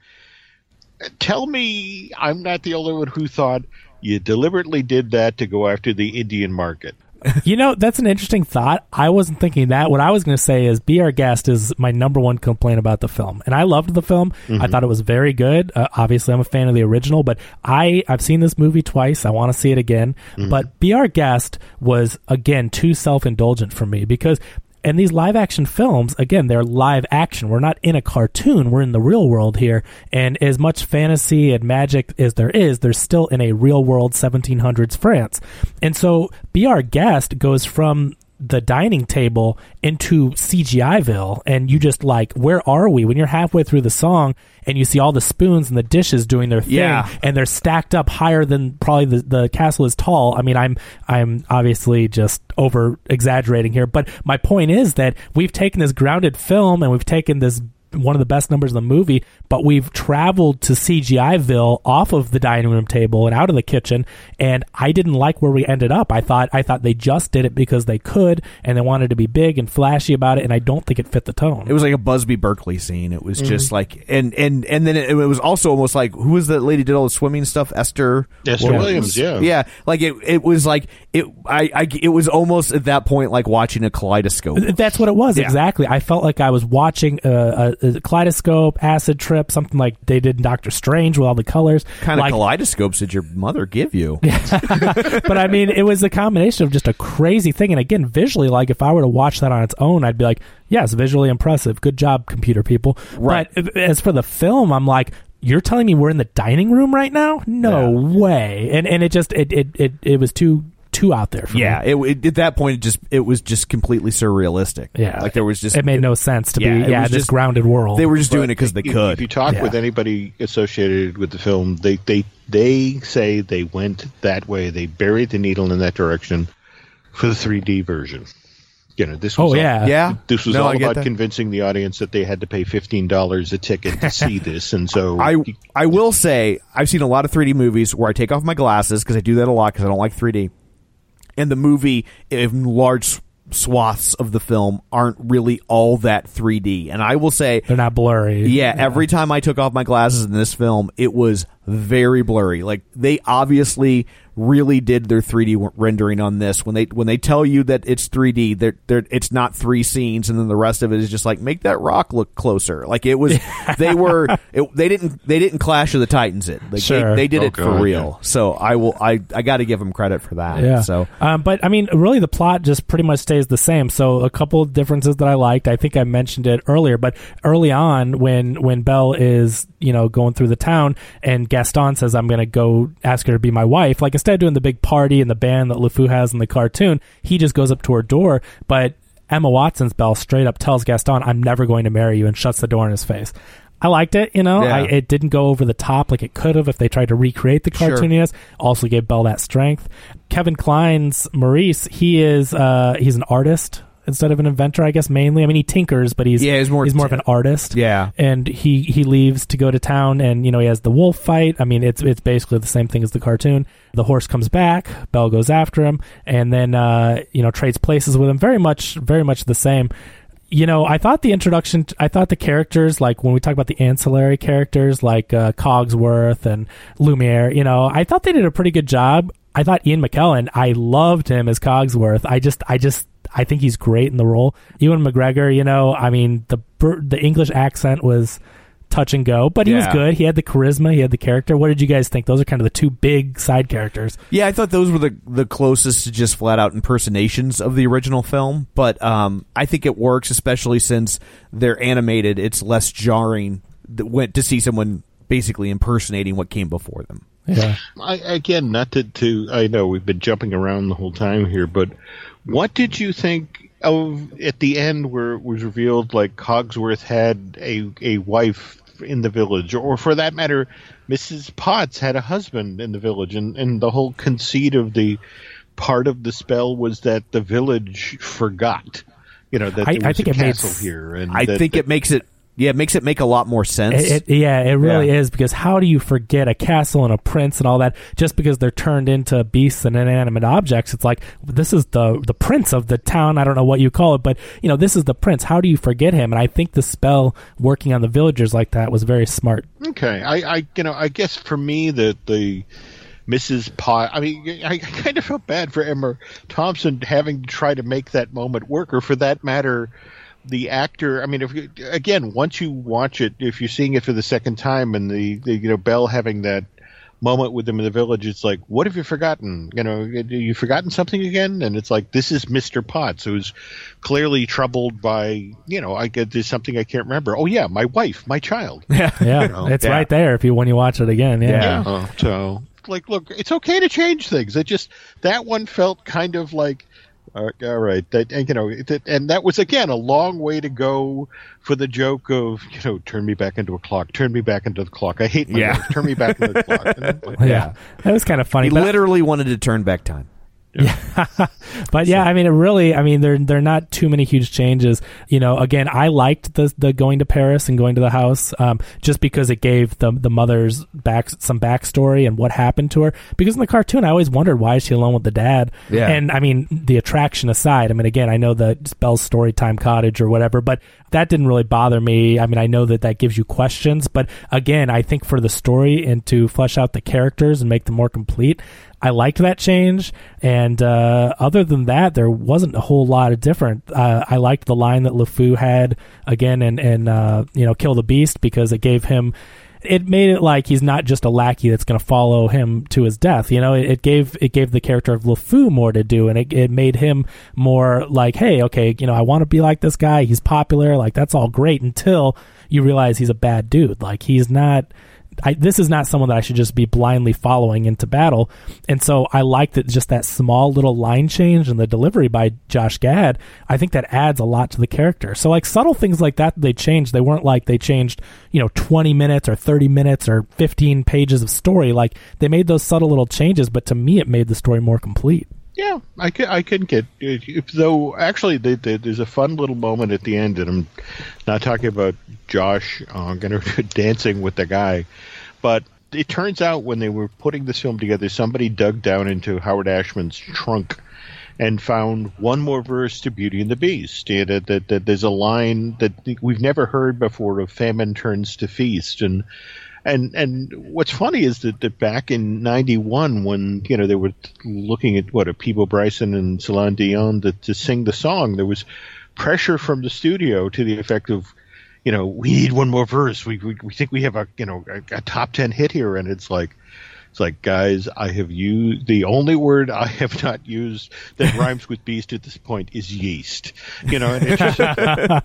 Tell me, I'm not the only one who thought you deliberately did that to go after the Indian market. You know, that's an interesting thought. I wasn't thinking that. What I was going to say is Be Our Guest is my number one complaint about the film. And I loved the film. I thought it was very good. Uh, obviously, I'm a fan of the original, but I, I've seen this movie twice. I want to see it again. But Be Our Guest was, again, too self indulgent for me because. And these live action films, again, they're live action. We're not in a cartoon. We're in the real world here. And as much fantasy and magic as there is, there's still in a real world 1700s France. And so Be Our Guest goes from the dining table into CGIville and you just like where are we when you're halfway through the song and you see all the spoons and the dishes doing their thing Yeah. and they're stacked up higher than probably the, the castle is tall. I mean, I'm I'm obviously just over exaggerating here, but my point is that we've taken this grounded film and we've taken this one of the best numbers in the movie, but we've traveled to CGIville off of the dining room table and out of the kitchen, and I didn't like where we ended up. I thought I thought they just did it because they could and they wanted to be big and flashy about it, and I don't think it fit the tone. It was like a Busby Berkeley scene. It was Mm-hmm. just like, and and and then it, it was also almost like who was that lady who did all the swimming stuff? Esther. Esther Williams, yeah. yeah. Like it, it was like it. I, I, it was almost at that point like watching a kaleidoscope. That's what it was Yeah. exactly. I felt like I was watching a, a, a kaleidoscope, acid trip, something like they did in Doctor Strange with all the colors. kind of like, kaleidoscopes did your mother give you? but I mean, it was a combination of just a crazy thing. And again, visually, like if I were to watch that on its own, I'd be like, yes, visually impressive. Good job, computer people. Right. But uh, as for the film, I'm like, you're telling me we're in the dining room right now? No way. And and it just it it it, it was too too out there for Yeah, me. it, it at that point it just it was just completely surrealistic. Yeah. like there was just it made no sense to Yeah, be it yeah was this just- grounded world. They were just doing it because they could. If you talk Yeah. with anybody associated with the film, they they they say they went that way. They buried the needle in that direction for the 3D version. You know, this oh, was Oh, all- yeah. yeah, This was No, all about that. convincing the audience that they had to pay fifteen dollars a ticket to see this, and so I I will say I've seen a lot of 3D movies where I take off my glasses because I do that a lot because I don't like 3D, and the movie in large swaths of the film aren't really all that 3D. And I will say, They're not blurry. yeah, every time I took off my glasses in this film, it was very blurry. Like they obviously really did their 3D rendering on this. When they when they tell you that it's 3D, they're, they're, it's not three scenes, and then the rest of it is just like make that rock look closer. Like it was, they were, it, they didn't they didn't Clash of the Titans it. Like Sure. they, they did Oh, it for God, real. So I will I I got to give them credit for that. Yeah. So um, but I mean, really, the plot just pretty much stays the same. So a couple of differences that I liked. I think I mentioned it earlier, but early on, when when Belle is you know going through the town and Gaston says, "I'm going to go ask her to be my wife," like instead of doing the big party and the band that LeFou has in the cartoon, he just goes up to her door, but. Emma Watson's Belle straight up tells Gaston, "I'm never going to marry you," and shuts the door in his face. I liked it. You know, Yeah. I, it didn't go over the top like it could have if they tried to recreate the Sure. cartooniness. Also gave Belle that strength. Kevin Kline's Maurice, he is uh, he's an artist instead of an inventor, I guess mainly. I mean, he tinkers, but he's Yeah, he's more he's more of an artist. Yeah. and he he leaves to go to town, and you know he has the wolf fight. I mean, it's it's basically the same thing as the cartoon. The horse comes back, Belle goes after him, and then uh, you know trades places with him. Very much, very much the same. You know, I thought the introduction, I thought the characters, like when we talk about the ancillary characters, like uh, Cogsworth and Lumiere, you know, I thought they did a pretty good job. I thought Ian McKellen, I loved him as Cogsworth. I just, I just, I think he's great in the role. Ewan McGregor, you know, I mean, the the English accent was touch and go, but he was good. He had the charisma, he had the character. What did you guys think? Those are kind of the two big side characters. Yeah, I thought those were the the closest to just flat out impersonations of the original film, but um, I think it works, especially since they're animated. It's less jarring th- when- to see someone basically impersonating what came before them. Yeah. I, again, not to, to, I know we've been jumping around the whole time here, but what did you think of at the end where it was revealed like Cogsworth had a, a wife in the village, or for that matter, Mrs. Potts had a husband in the village, and, and the whole conceit of the part of the spell was that the village forgot, you know, that I- I think a it made castle s- here. And I that- think that- it makes it yeah, it makes it make a lot more sense. It, it- yeah, it really Yeah. is because how do you forget a castle and a prince and all that just because they're turned into beasts and inanimate objects? It's like this is the the prince of the town. I don't know what you call it, but you know this is the prince. How do you forget him? And I think the spell working on the villagers like that was very smart. Okay, I, I, you know, I guess for me that the Mrs. Pot, I mean, I kind of felt bad for Emma Thompson having to try to make that moment work, or for that matter, the actor. I mean, if you, again, once you watch it, if you're seeing it for the second time, and the, the you know Belle having that moment with them in the village, it's like, what have you forgotten? You know, you've forgotten something again? And it's like, this is Mister Potts, who's clearly troubled by, you know, I get there's something I can't remember. Oh yeah, my wife, my child. Yeah, know, it's yeah. right there if you when you watch it again. Yeah, Uh, so, like, look, it's okay to change things. It just that one felt kind of like, uh, all right, that and, you know, it, and that was again a long way to go for the joke of you know, turn me back into a clock, turn me back into the clock. I hate my Yeah. life, turn me back into the clock. And I'm like, yeah, that was kind of funny. he but- literally wanted to turn back time. but yeah, I mean, it really, I mean, there there are not too many huge changes. You know, again, I liked the the going to Paris and going to the house, um, just because it gave the the mother's back some backstory and what happened to her. Because in the cartoon, I always wondered why is she alone with the dad. Yeah. And I mean, the attraction aside, I mean, again, I know the Belle's Storytime Cottage or whatever, but that didn't really bother me. I mean, I know that that gives you questions, but again, I think for the story and to flesh out the characters and make them more complete, I liked that change. And uh, other than that, there wasn't a whole lot of different. Uh, I liked the line that LeFou had again and and uh, you know kill the beast because it gave him. It made it like he's not just a lackey that's going to follow him to his death. You know, it, it gave it gave the character of LeFou more to do, and it, it made him more like, hey, okay, you know, I want to be like this guy. He's popular, like that's all great until you realize he's a bad dude. Like he's not. I, this is not someone that I should just be blindly following into battle. And so I like that just that small little line change and the delivery by Josh Gad. I think that adds a lot to the character. So like subtle things like that, they changed. They weren't like they changed, you know, 20 minutes or 30 minutes or 15 pages of story. Like they made those subtle little changes, but to me, it made the story more complete. Yeah, I can, I can get though. Actually, they, they, there's a fun little moment at the end, and I'm not talking about Josh uh, going dancing with the guy, but it turns out when they were putting this film together, somebody dug down into Howard Ashman's trunk and found one more verse to Beauty and the Beast. That, that there's a line that we've never heard before of famine turns to feast, and and and what's funny is that, that back in '91, when you know they were looking at what a Peabo Bryson and Celine Dion to, to sing the song, there was pressure from the studio to the effect of, you know, we need one more verse. We we, we think we have a you know a, a top ten hit here, and it's like. It's like, guys, I have used the only word I have not used that rhymes with beast at this point is yeast. You know, and it's just,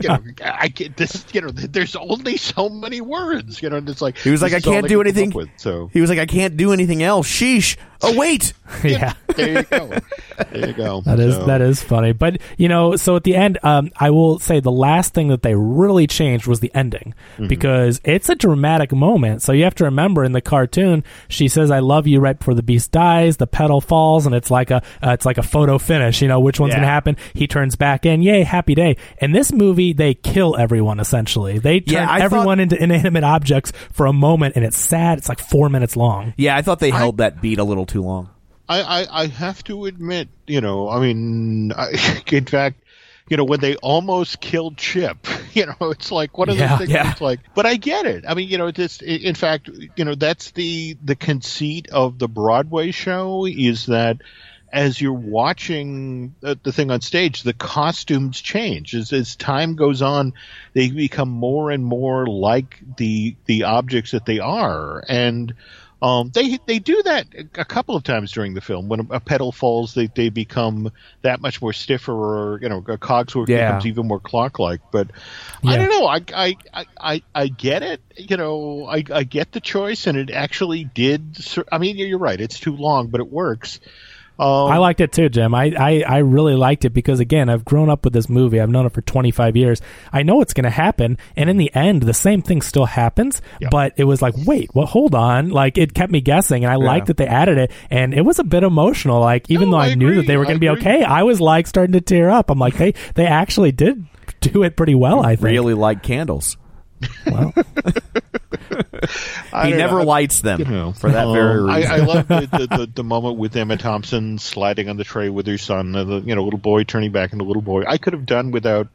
you know, I get this. You know, there's only so many words. You know, and it's like He was like, I can't do could anything. With, so He was like, I can't do anything else. Sheesh. oh wait, yeah. there you go. There you go. That is So- that is funny, but you know, so at the end, um, I will say the last thing that they really changed was the ending Mm-hmm. because it's a dramatic moment. So you have to remember in the cartoon, she says, "I love you" right before the beast dies. The petal falls, and it's like a uh, it's like a photo finish. You know which one's Yeah. going to happen. He turns back in, yay, happy day. In this movie, they kill everyone essentially. They turn Yeah, I everyone into inanimate objects for a moment, and it's sad. It's like four minutes long. yeah, I thought they held that beat a little too long. I, I, I have to admit, you know, I mean, I, in fact, you know, when they almost killed Chip, you know, it's like one of Yeah, those things. yeah. It's like, but I get it. I mean, you know, this. In fact, you know, that's the the conceit of the Broadway show is that as you're watching the, the thing on stage, the costumes change as as time goes on. They become more and more like the the objects that they are, and um, they they do that a couple of times during the film. When a, petal falls, they, they become that much more stiffer, or you know, a cogsworth Yeah. becomes even more clock like. But I don't know. I, I I I get it. You know, I I get the choice, and it actually did. I mean, you're right. It's too long, but it works. Um, I liked it too, Jim. I, I, I really liked it because again, I've grown up with this movie. I've known it for 25 years. I know it's going to happen, and in the end, the same thing still happens. But it was like, wait, well, hold on. Like it kept me guessing, and I liked that they added it, and it was a bit emotional. Like even No, though I, I knew agree. that they were going to be okay, I was like starting to tear up. I'm like, they they actually did do it pretty well. I think. Really like candles. Well, he don't never know. lights them you know, for that um, very reason. I love the, the, the, the moment with Emma Thompson sliding on the tray with her son, the you know little boy turning back into little boy. I could have done without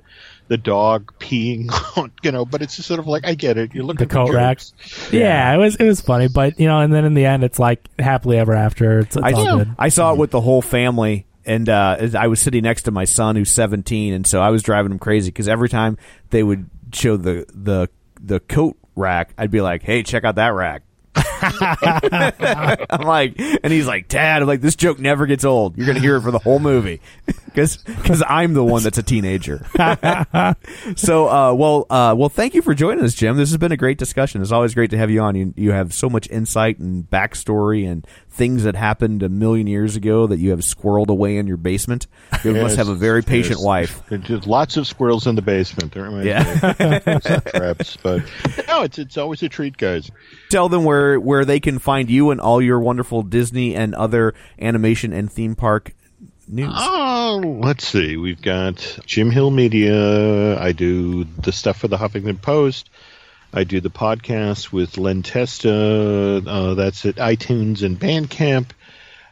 the dog peeing, on, you know, but it's just sort of like I get it. You look looking the for coat rack. jokes. Yeah, it was it was funny, but you know, and then in the end, it's like happily ever after. It's, it's I, all good. I saw it with the whole family, and uh, I was sitting next to my son who's 17, and so I was driving him crazy because every time they would show the the the coat rack, I'd be like, "Hey, check out that rack." I'm like, and he's like, "Dad," I'm like, "This joke never gets old. You're gonna hear it for the whole movie." Because I'm the one that's a teenager. so, uh, well, uh, well, thank you for joining us, Jim. This has been a great discussion. It's always great to have you on. You, you have so much insight and backstory and things that happened a million years ago that you have squirreled away in your basement. You must have a very patient yes. wife. There's just lots of squirrels in the basement. Yeah. traps, but no, it's it's always a treat, guys. Tell them where where they can find you and all your wonderful Disney and other animation and theme park news. Oh, let's see. We've got Jim Hill Media. I do the stuff for the Huffington Post. I do the podcast with Len Testa. Uh, that's at iTunes and Bandcamp.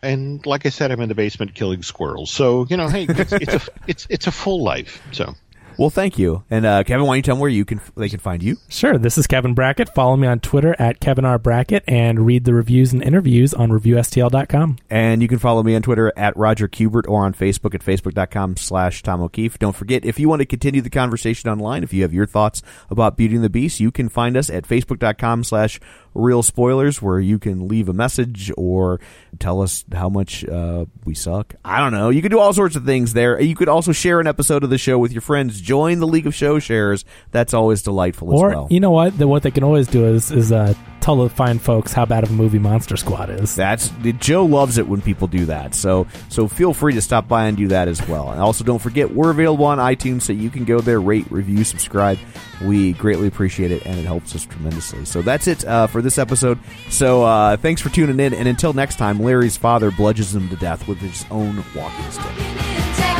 And like I said, I'm in the basement killing squirrels. So you know, hey, it's, it's a it's it's a full life. So Well, thank you. And uh, Kevin, why don't you tell them where you can they can find you? Sure. This is Kevin Brackett. Follow me on Twitter at Kevin R. Brackett and read the reviews and interviews on ReviewSTL.com. And you can follow me on Twitter at Roger Kubert or on Facebook at Facebook.com slash Tom O'Keefe. Don't forget, if you want to continue the conversation online, if you have your thoughts about Beauty and the Beast, you can find us at Facebook.com slash Real Spoilers, where you can leave a message or tell us how much uh, we suck. I don't know. You can do all sorts of things there. You could also share an episode of the show with your friends. Join the League of Show Sharers. That's always delightful Or, as well. you know what? The, what they can always do is, is uh, tell the fine folks how bad of a movie Monster Squad is. That's Joe loves it when people do that. So so feel free to stop by and do that as well. And also don't forget we're available on iTunes, so you can go there, rate, review, subscribe. We greatly appreciate it, and it helps us tremendously. So that's it uh, for this episode. So uh, thanks for tuning in, and until next time, Larry's father bludgeons him to death with his own walking stick.